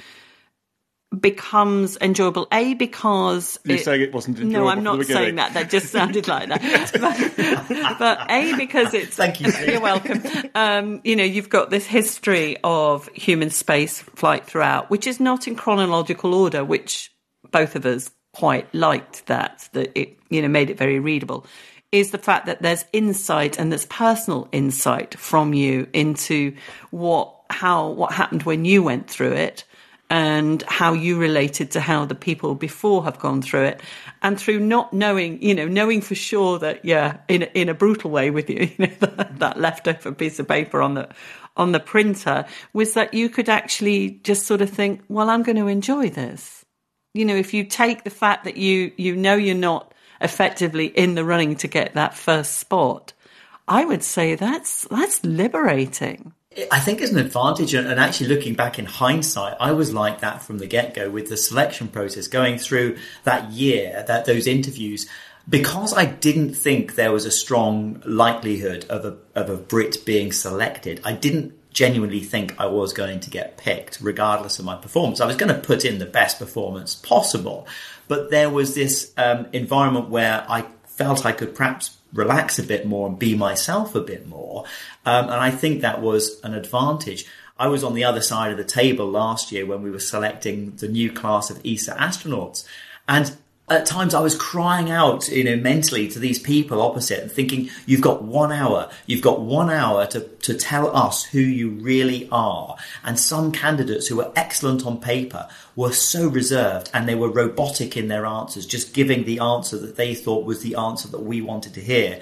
becomes enjoyable. A because You're saying it wasn't enjoyable No, I'm not saying that. That just sounded like that. <laughs> but, but A because it's Thank you. you're welcome. Um, you know, you've got this history of human space flight throughout, which is not in chronological order, which both of us quite liked that, that it, you know, made it very readable. Is the fact that there's insight and there's personal insight from you into what how what happened when you went through it and how you related to how the people before have gone through it. And through not knowing you know knowing for sure that yeah in in a brutal way with you <laughs> you know that, that leftover piece of paper on the on the printer was that you could actually just sort of think well I'm going to enjoy this. You know if you take the fact that you you know you're not effectively in the running to get that first spot, I would say that's that's liberating. I think it's an advantage, and actually looking back in hindsight, I was like that from the get go with the selection process, going through that year, that those interviews, because I didn't think there was a strong likelihood of a of a Brit being selected. I didn't genuinely think I was going to get picked, regardless of my performance. I was going to put in the best performance possible, but there was this um, environment where I felt I could perhaps relax a bit more and be myself a bit more. Um, and I think that was an advantage. I was on the other side of the table last year when we were selecting the new class of ESA astronauts. And at times I was crying out, you know, mentally to these people opposite and thinking, you've got one hour, you've got one hour to, to tell us who you really are. And some candidates who were excellent on paper were so reserved and they were robotic in their answers, just giving the answer that they thought was the answer that we wanted to hear.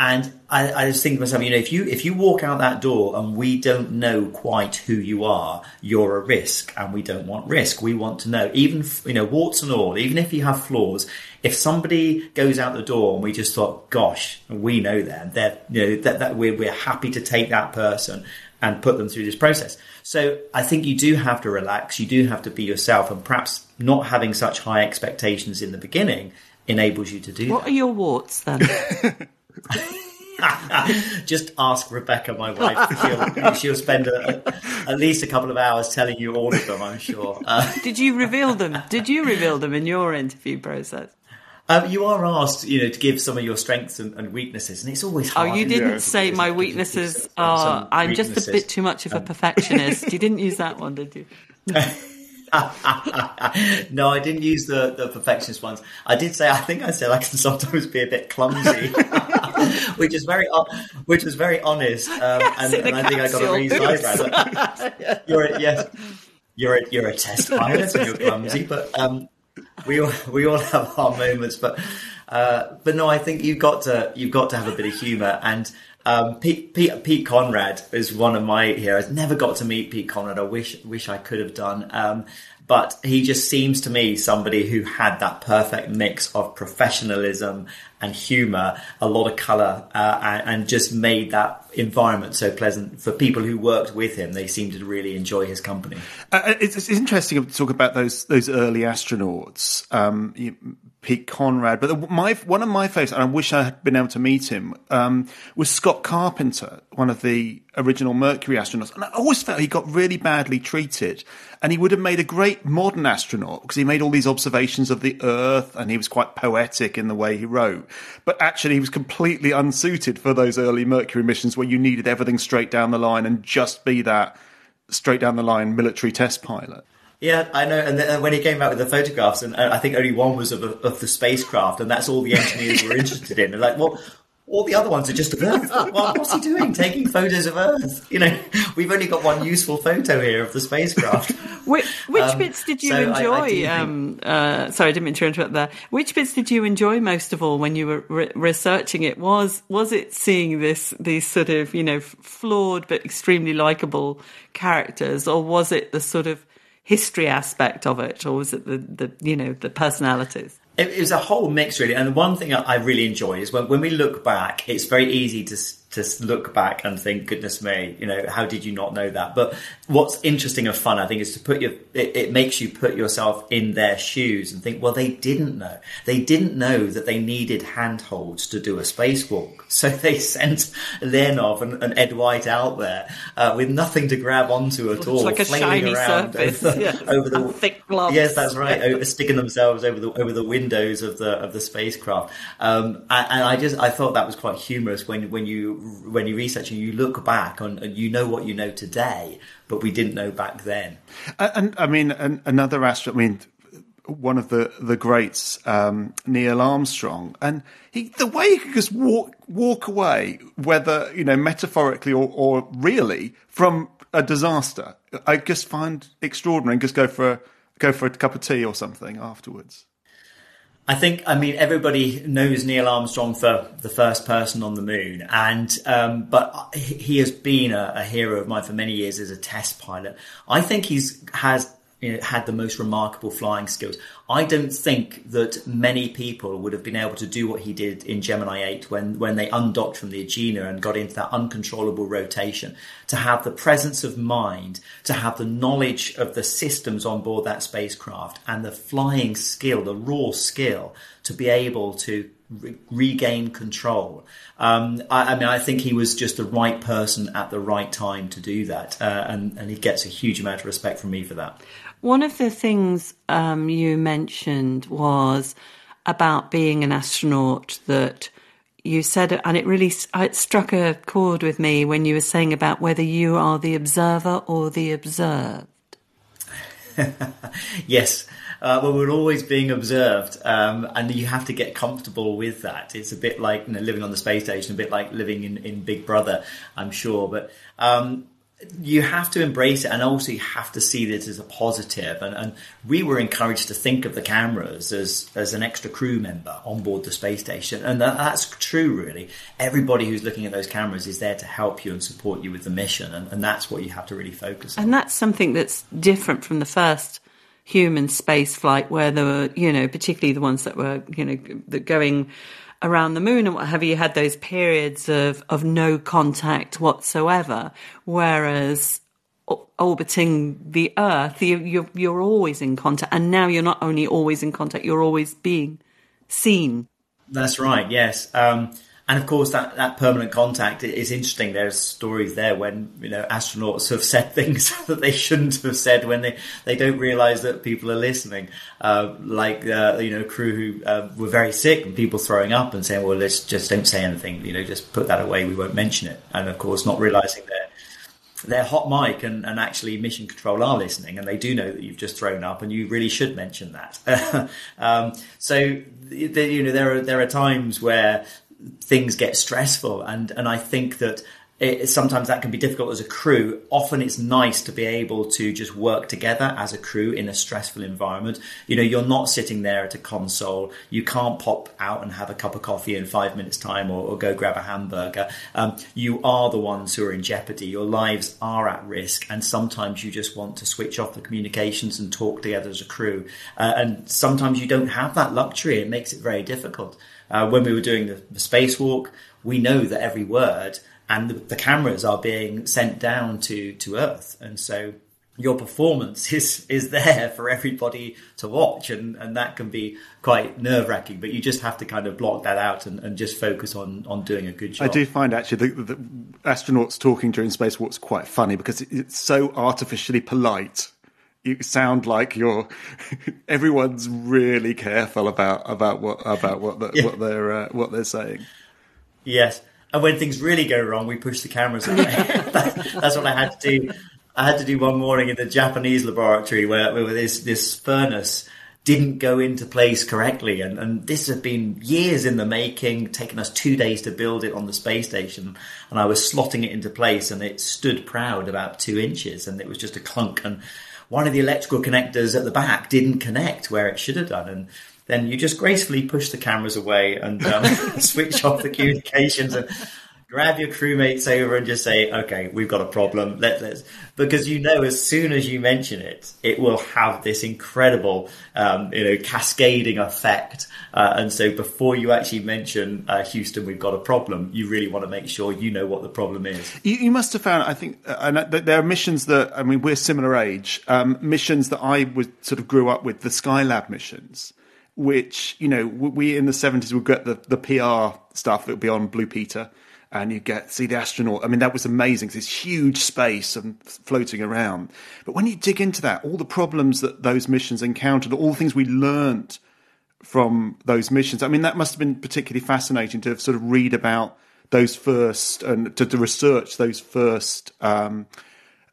And I, I just think to myself, you know, if you if you walk out that door and we don't know quite who you are, you're a risk, and we don't want risk. We want to know, even you know, warts and all, even if you have flaws. If somebody goes out the door and we just thought, gosh, we know them, that you know that, that we're we're happy to take that person and put them through this process. So I think you do have to relax. You do have to be yourself, and perhaps not having such high expectations in the beginning enables you to do. What that. are your warts then? <laughs> <laughs> Just ask Rebecca, my wife. She'll, she'll spend a, a, at least a couple of hours telling you all of them, I'm sure. Uh, Did you reveal them? Did you reveal them in your interview process? Um, you are asked, you know, to give some of your strengths and, and weaknesses, and it's always hard. Oh, you didn't yeah, say my weaknesses are. I'm just a bit too much of a um, perfectionist. you didn't use that one, did you? <laughs> no, I didn't use the, the perfectionist ones. I did say I think I said I can sometimes be a bit clumsy, <laughs> <laughs> which is very which was very honest, um, <laughs> and, and I think I got a reason eyebrow. <laughs> You're a, yes, you're a, you're a test pilot and you're clumsy, but um, we all we all have our moments. But uh, but no, I think you've got to you've got to have a bit of humour and. Um, Pete, Pete, Pete, Conrad is one of my heroes. Never got to meet Pete Conrad. I wish wish I could have done. Um, but he just seems to me somebody who had that perfect mix of professionalism and humor, a lot of color, uh, and, and, just made that environment so pleasant for people who worked with him. They seemed to really enjoy his company. Uh, it's, it's, interesting to talk about those those early astronauts. Um, Pete Conrad. But my one of my favorites, and I wish I had been able to meet him, um, was Scott Carpenter, one of the original Mercury astronauts. And I always felt he got really badly treated, and he would have made a great modern astronaut because he made all these observations of the Earth, and he was quite poetic in the way he wrote. But actually, he was completely unsuited for those early Mercury missions where you needed everything straight down the line and just be that straight down the line military test pilot. Yeah, I know. And then when he came out with the photographs, and uh, I think only one was of, of the spacecraft, and that's all the engineers were interested in. They're like, well, all the other ones are just of Earth. Well, what's he doing? Taking photos of Earth? You know, we've only got one useful photo here of the spacecraft. <laughs> Which, which um, bits did you so enjoy? I, I um, uh, sorry, I didn't mean to interrupt there. Which bits did you enjoy most of all when you were re- researching it? Was was it seeing this these sort of you know flawed but extremely likable characters, or was it the sort of history aspect of it, or was it the, the you know the personalities? It, it was a whole mix, really. And the one thing I really enjoy is when, when we look back, it's very easy to to look back and think, goodness me, you know, how did you not know that? But what's interesting and fun, I think, is to put your, it, it, makes you put yourself in their shoes and think, well, they didn't know. They didn't know that they needed handholds to do a spacewalk. <laughs> So they sent Leonov and, and Ed White out there uh, with nothing to grab onto at all, like a shiny surface over, yes. over the thick gloves. Yes, that's right. <laughs> over, sticking themselves over the over the windows of the of the spacecraft. Um, and, and I just I thought that was quite humorous when when you when you research and you look back on and you know what you know today, but we didn't know back then. And, I mean, an, another aspect. I mean, one of the the greats, um, Neil Armstrong, and he the way he could just walk walk away, whether you know metaphorically or, or really, from a disaster, I just find extraordinary. And just go for a, go for a cup of tea or something afterwards. I think, I mean, everybody knows Neil Armstrong for the first person on the moon, and um, but he has been a, a, hero of mine for many years as a test pilot. I think he's has you know, had the most remarkable flying skills. I don't think that many people would have been able to do what he did in Gemini 8 when, when they undocked from the Agena and got into that uncontrollable rotation. To have the presence of mind, to have the knowledge of the systems on board that spacecraft and the flying skill, the raw skill to be able to re- regain control. Um, I, I, mean, I think he was just the right person at the right time to do that. Uh, and, and he gets a huge amount of respect from me for that. One of the things um, you mentioned was about being an astronaut that you said, and it really it struck a chord with me when you were saying about whether you are the observer or the observed. <laughs> yes. Uh, well, we're always being observed, um, and you have to get comfortable with that. It's a bit like you know, living on the space station, a bit like living in, in Big Brother, I'm sure. But um, you have to embrace it and also you have to see this as a positive. And, and we were encouraged to think of the cameras as as an extra crew member on board the space station. And that, that's true really. Everybody who's looking at those cameras is there to help you and support you with the mission and, and that's what you have to really focus on. And that's something that's different from the first human space flight where there were you know particularly the ones that were you know that going around the moon and what have you, had those periods of, of no contact whatsoever. Whereas orbiting the Earth, you, you're, you're always in contact. And now you're not only always in contact, you're always being seen. That's right, yes. Um, and of course, that, that permanent contact is interesting. There's stories there when you know astronauts have said <laughs> things that they shouldn't have said when they, they don't realise that people are listening. Uh, like uh, you know, crew who uh, were very sick and people throwing up and saying, "Well, let's just don't say anything. You know, just put that away. We won't mention it." And of course, not realising that their hot mic and, and actually mission control are listening and they do know that you've just thrown up and you really should mention that. <laughs> um, so you know there are there are times where things get stressful. And, and I think that it, sometimes that can be difficult as a crew. Often it's nice to be able to just work together as a crew in a stressful environment. You know, you're not sitting there at a console. You can't pop out and have a cup of coffee in five minutes time or, or go grab a hamburger. Um, you are the ones who are in jeopardy. Your lives are at risk. And sometimes you just want to switch off the communications and talk together as a crew. Uh, and sometimes you don't have that luxury. It makes it very difficult. Uh, when we were doing the, the spacewalk, we know that every word and the, the, cameras are being sent down to, to Earth. And so your performance <laughs> is, is there for everybody to watch. And, and that can be quite nerve wracking, but you just have to kind of block that out and, and just focus on, on doing a good job. I do find actually the, the astronauts talking during spacewalks quite funny because it's so artificially polite you sound like you're <laughs> everyone's really careful about about what about what the, yeah. what they're uh, what they're saying. Yes, and when things really go wrong, we push the cameras away. <laughs> that's what I had to do. I had to do one morning in the Japanese laboratory where, where this this furnace didn't go into place correctly, and, and this had been years in the making, taken us two days to build it on the space station, and I was slotting it into place, and it stood proud about two inches, and it was just a clunk and one of the electrical connectors at the back didn't connect where it should have done. And then you just gracefully push the cameras away and um, <laughs> switch off the communications and grab your crewmates over and just say, okay, we've got a problem. Let, us because you know, as soon as you mention it, it will have this incredible, um, you know, cascading effect. Uh, and so before you actually mention uh, Houston, we've got a problem, you really want to make sure you know what the problem is. You, you must have found, I think, uh, and there are missions that, I mean, we're similar age, um, missions that I was sort of grew up with, the Skylab missions which you know we in the 70s would get the, the PR stuff that would be on Blue Peter and you get see the astronaut. I mean, that was amazing. This huge space and floating around. But when you dig into that, all the problems that those missions encountered, all the things we learnt from those missions. I mean, that must have been particularly fascinating to sort of read about those first and to, to research those first um,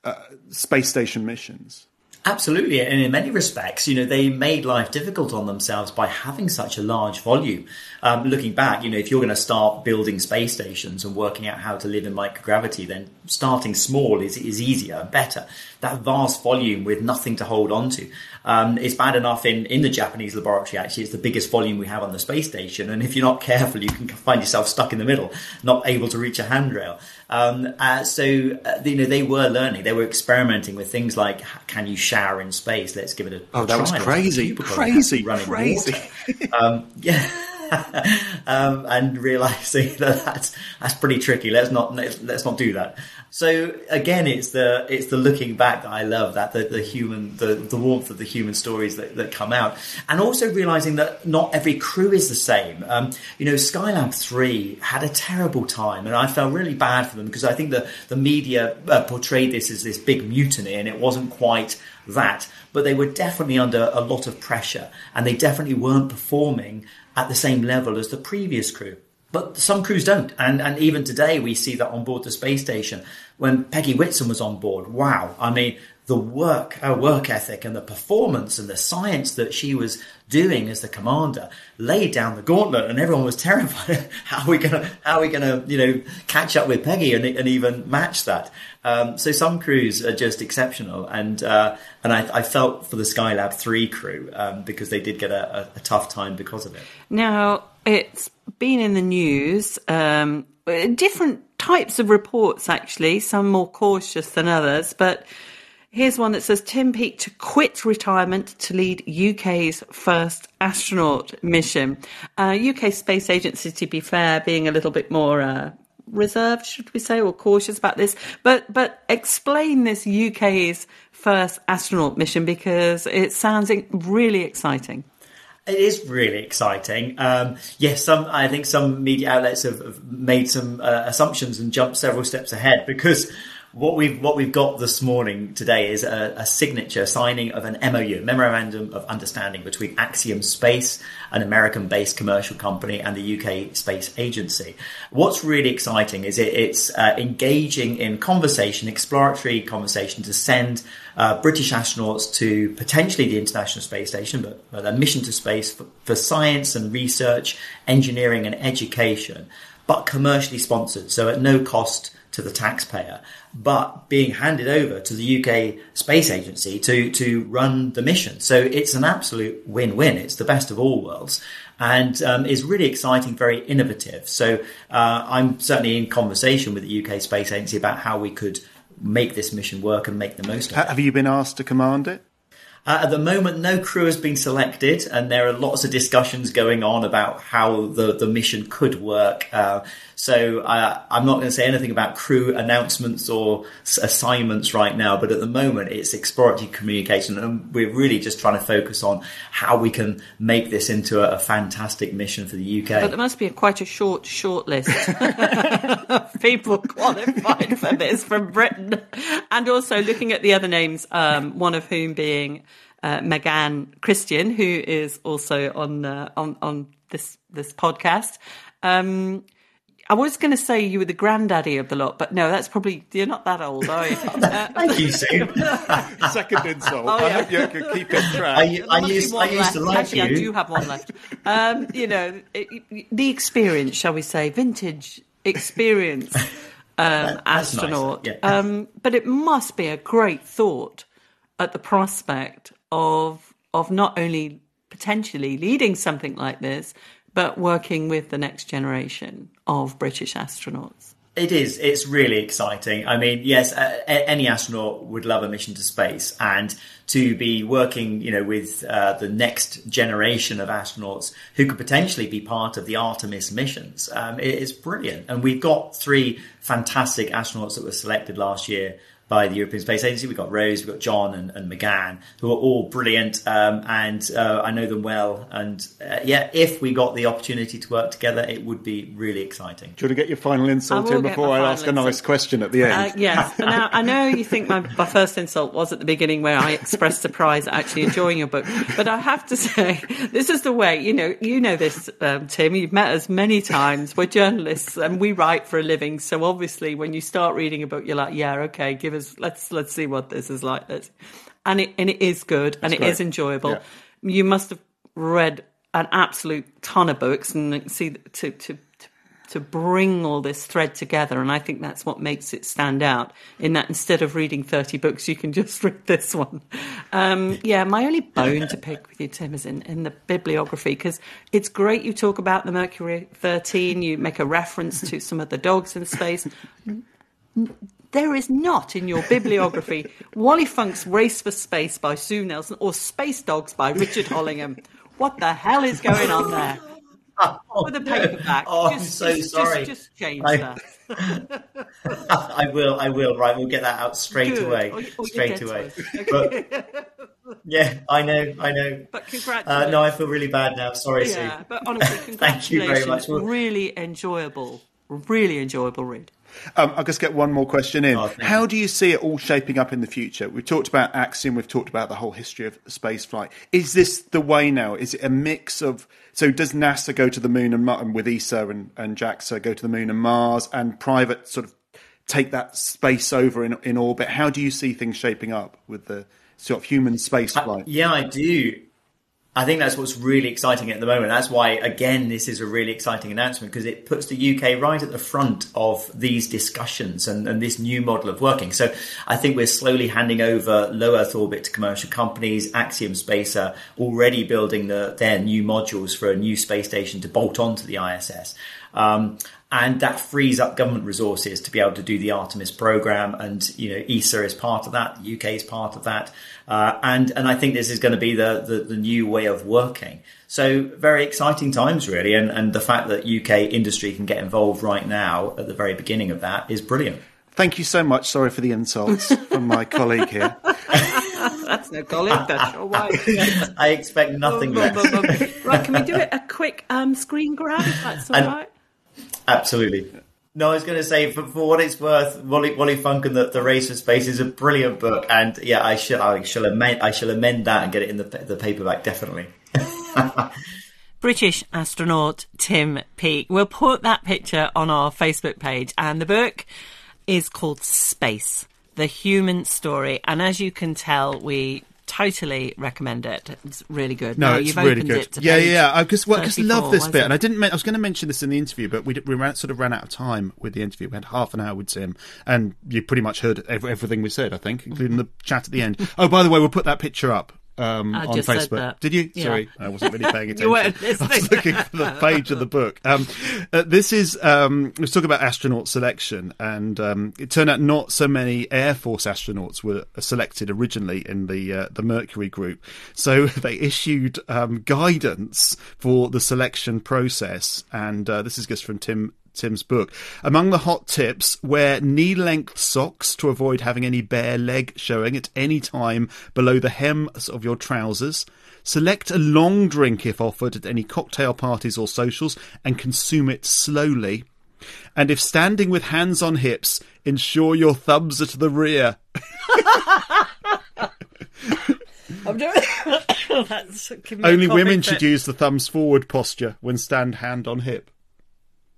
uh, space station missions. Absolutely, and in many respects, you know, they made life difficult on themselves by having such a large volume. Um, looking back, you know, if you're going to start building space stations and working out how to live in microgravity, then starting small is, is easier and better. That vast volume with nothing to hold on to. Um, it's bad enough in, in the Japanese laboratory, actually. It's the biggest volume we have on the space station. And if you're not careful, you can find yourself stuck in the middle, not able to reach a handrail. Um, uh, so, uh, you know, they were learning, they were experimenting with things like can you shower in space? Let's give it a, oh, that was crazy, crazy, running crazy. <laughs> um, yeah. <laughs> um, and realizing <laughs> that that's that's pretty tricky. Let's not let's not do that. So again, it's the it's the looking back that I love that the, the human the, the warmth of the human stories that, that come out, and also realizing that not every crew is the same. Um, you know, Skylab three had a terrible time, and I felt really bad for them because I think the the media uh, portrayed this as this big mutiny, and it wasn't quite that. But they were definitely under a lot of pressure, and they definitely weren't performing at the same level as the previous crew. But some crews don't. And, and even today, we see that on board the space station. When Peggy Whitson was on board, wow. I mean, the work, her work ethic and the performance and the science that she was doing as the commander laid down the gauntlet and everyone was <laughs> terrified. how are we going to, how are we going to, you know, catch up with Peggy and, and even match that? Um, so some crews are just exceptional. And, uh, and I, I, felt for the Skylab 3 crew, um, because they did get a, a, a, tough time because of it. Now, it's been in the news, um, different types of reports actually, some more cautious than others, but Here's one that says Tim Peake to quit retirement to lead UK's first astronaut mission. Uh, UK Space Agency, to be fair, being a little bit more uh, reserved, should we say, or cautious about this. But but explain this UK's first astronaut mission because it sounds really exciting. It is really exciting. Um, yes, some I think some media outlets have, have made some uh, assumptions and jumped several steps ahead because what we've what we've got this morning today is a, a, signature signing of an MOU, memorandum of understanding between Axiom Space, an American-based commercial company, and the UK Space Agency. What's really exciting is it, it's uh, engaging in conversation, exploratory conversation, to send uh, British astronauts to potentially the International Space Station, but, but a mission to space for, for science and research, engineering and education, but commercially sponsored, so at no cost to the taxpayer, but being handed over to the UK Space Agency to, to run the mission. So it's an absolute win-win. It's the best of all worlds and um, is really exciting, very innovative. So uh, I'm certainly in conversation with the UK Space Agency about how we could make this mission work and make the most of it. Have you been asked to command it? Uh, at the moment, no crew has been selected, and there are lots of discussions going on about how the, the mission could work. Uh, so uh, I'm not going to say anything about crew announcements or assignments right now, but at the moment it's exploratory communication, and we're really just trying to focus on how we can make this into a, a fantastic mission for the UK. But there must be a, quite a short short list of <laughs> people qualified for this from Britain, and also looking at the other names, um, one of whom being. Uh, Meganne Christian, who is also on uh, on on this this podcast. Um, I was going to say you were the granddaddy of the lot, but no, that's probably you're not that old, are you? Uh, <laughs> Thank you, Sue. <laughs> Second insult. Oh, yeah. I hope you can keep it track. I, I used, I used to like Actually, you. I do have one left. Um, <laughs> you know, it, the experience, shall we say, vintage experience um, astronaut. Nice. Yeah. Um, but it must be a great thought at the prospect of of not only potentially leading something like this, but working with the next generation of British astronauts. It is. It's really exciting. I mean, yes, uh, any astronaut would love a mission to space, and to be working, you know, with uh, the next generation of astronauts who could potentially be part of the Artemis missions, um, is brilliant. And we've got three fantastic astronauts that were selected last year by the European Space Agency. We've got Rose, we've got John and, and Meganne, who are all brilliant, um, and uh, I know them well. And uh, yeah, if we got the opportunity to work together, it would be really exciting. Do you want to get your final insult in before I ask a nice question at the end? Uh, yes. <laughs> now, I know you think my, my first insult was at the beginning where I expressed surprise at actually enjoying your book, but I have to <laughs> say, this is the way, you know, you know this, um, Tim, you've met us many times. We're journalists and we write for a living. So obviously when you start reading a book, you're like, yeah, okay, give us let's let's see what this is like. Let's, and it and it is good and it is great. enjoyable. Yeah. You must have read an absolute ton of books and see to to. to to bring all this thread together, and I think that's what makes it stand out. In that, instead of reading thirty books, you can just <laughs> read this one. Um, yeah, my only bone to pick with you, Tim, is in, in the bibliography because it's great you talk about the Mercury thirteen. You make a reference to some of the dogs in space. There is not in your bibliography Wally Funk's Race for Space by Sue Nelson or Space Dogs by Richard Hollingham. What the hell is going on there? With a paperback. Oh, I'm just, so just, sorry. Just, just change I- that. <laughs> I will. I will. Right, we'll get that out straight Good. away. Or or straight away. it. But <laughs> yeah, I know. I know. But congratulations. Uh, no, I feel really bad now. Sorry, yeah, Sue. but honestly, <laughs> Thank you very congratulations. much. Really enjoyable, really enjoyable read. Um, I'll just get one more question in. Oh, How do you see it all shaping up in the future? We've talked about Axiom, we've talked about the whole history of space flight. Is this the way now? Is it a mix of. So, does NASA go to the moon and, and with ESA and, and JAXA go to the moon and Mars, and private sort of take that space over in, in orbit? How do you see things shaping up with the sort of human space flight? Yeah, I do. I think that's what's really exciting at the moment. That's why, again, this is a really exciting announcement because it puts the UK right at the front of these discussions and, and this new model of working. So I think we're slowly handing over low Earth orbit to commercial companies. Axiom Space are already building the, their new modules for a new space station to bolt onto the ISS. Um, and that frees up government resources to be able to do the Artemis program. And you know, ESA is part of that. The UK is part of that. Uh, and and I think this is going to be the, the the new way of working. So very exciting times, really. And and the fact that UK industry can get involved right now at the very beginning of that is brilliant. Thank you so much. Sorry for the insults from my colleague here. <laughs> That's no colleague, that's your wife. <laughs> I expect nothing less. right, can we do it a quick um, screen grab? If that's all And- right. Absolutely. No, I was going to say, for, for what it's worth, Wally, Wally Funk and the, the Race for Space is a brilliant book, and yeah, I shall I shall amend I shall amend that and get it in the the paperback definitely. <laughs> British astronaut Tim Peake. We'll put that picture on our Facebook page, and the book is called Space: The Human Story. And as you can tell, we totally recommend it. It's really good. No, Now, it's you've really opened good. It to yeah, yeah. I just, well, I just love this bit, it? and I didn't. I was going to mention this in the interview, but we, we ran, sort of ran out of time with the interview. We had half an hour with Tim, and you pretty much heard ev- everything we said. I think, including mm-hmm. the chat at the end. Oh, by the way, we'll put that picture up. Um, I on just said Facebook. that. Did you? Yeah. Sorry, I wasn't really paying <laughs> attention. You <laughs> I was looking for the page of the book. Um, uh, this is um, let's talk about astronaut selection, and um, it turned out not so many Air Force astronauts were selected originally in the uh, the Mercury group. So <laughs> they issued um, guidance for the selection process, and uh, this is just from Tim. Tim's book. Among the hot tips, wear knee length socks to avoid having any bare leg showing at any time below the hems of your trousers. Select a long drink if offered at any cocktail parties or socials and consume it slowly. And if standing with hands on hips, ensure your thumbs are to the rear. <laughs> I'm doing. <coughs> That's giving me a Only women fit. should use the thumbs forward posture when stand hand on hip.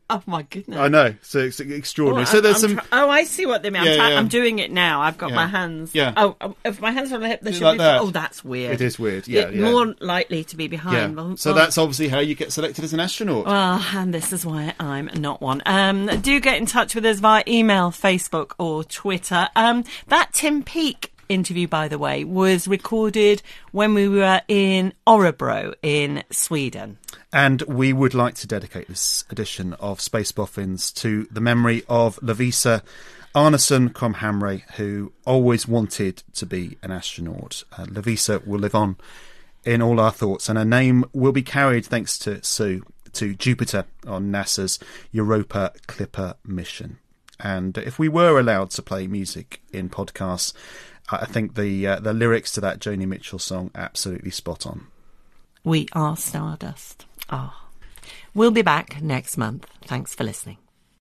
<laughs> Oh my goodness. I know, so it's extraordinary. Oh, so I'm- there's I'm some. try- oh, I see what they mean. I'm, Yeah, try- yeah. I'm doing it now. I've got Yeah. my hands. Yeah. Oh, oh, if my hands are on the hip, they should Like be. that. Oh, that's weird. It is weird, yeah, yeah. More likely to be behind. yeah. Well, So well, that's obviously how you get selected as an astronaut. Well, and this is why I'm not one. Um, do get in touch with us via email, Facebook, or Twitter. Um, that Tim Peake interview, by the way, was recorded when we were in Orebro in Sweden. And we would like to dedicate this edition of Space Boffins to the memory of Lavisa Arneson Comhamre, who always wanted to be an astronaut. Uh, Lavisa will live on in all our thoughts, and her name will be carried, thanks to Sue, to Jupiter on NASA's Europa Clipper mission. And if we were allowed to play music in podcasts, I think the uh, the lyrics to that Joni Mitchell song absolutely spot on. We are Stardust. Ah. We'll be back next month. Thanks for listening.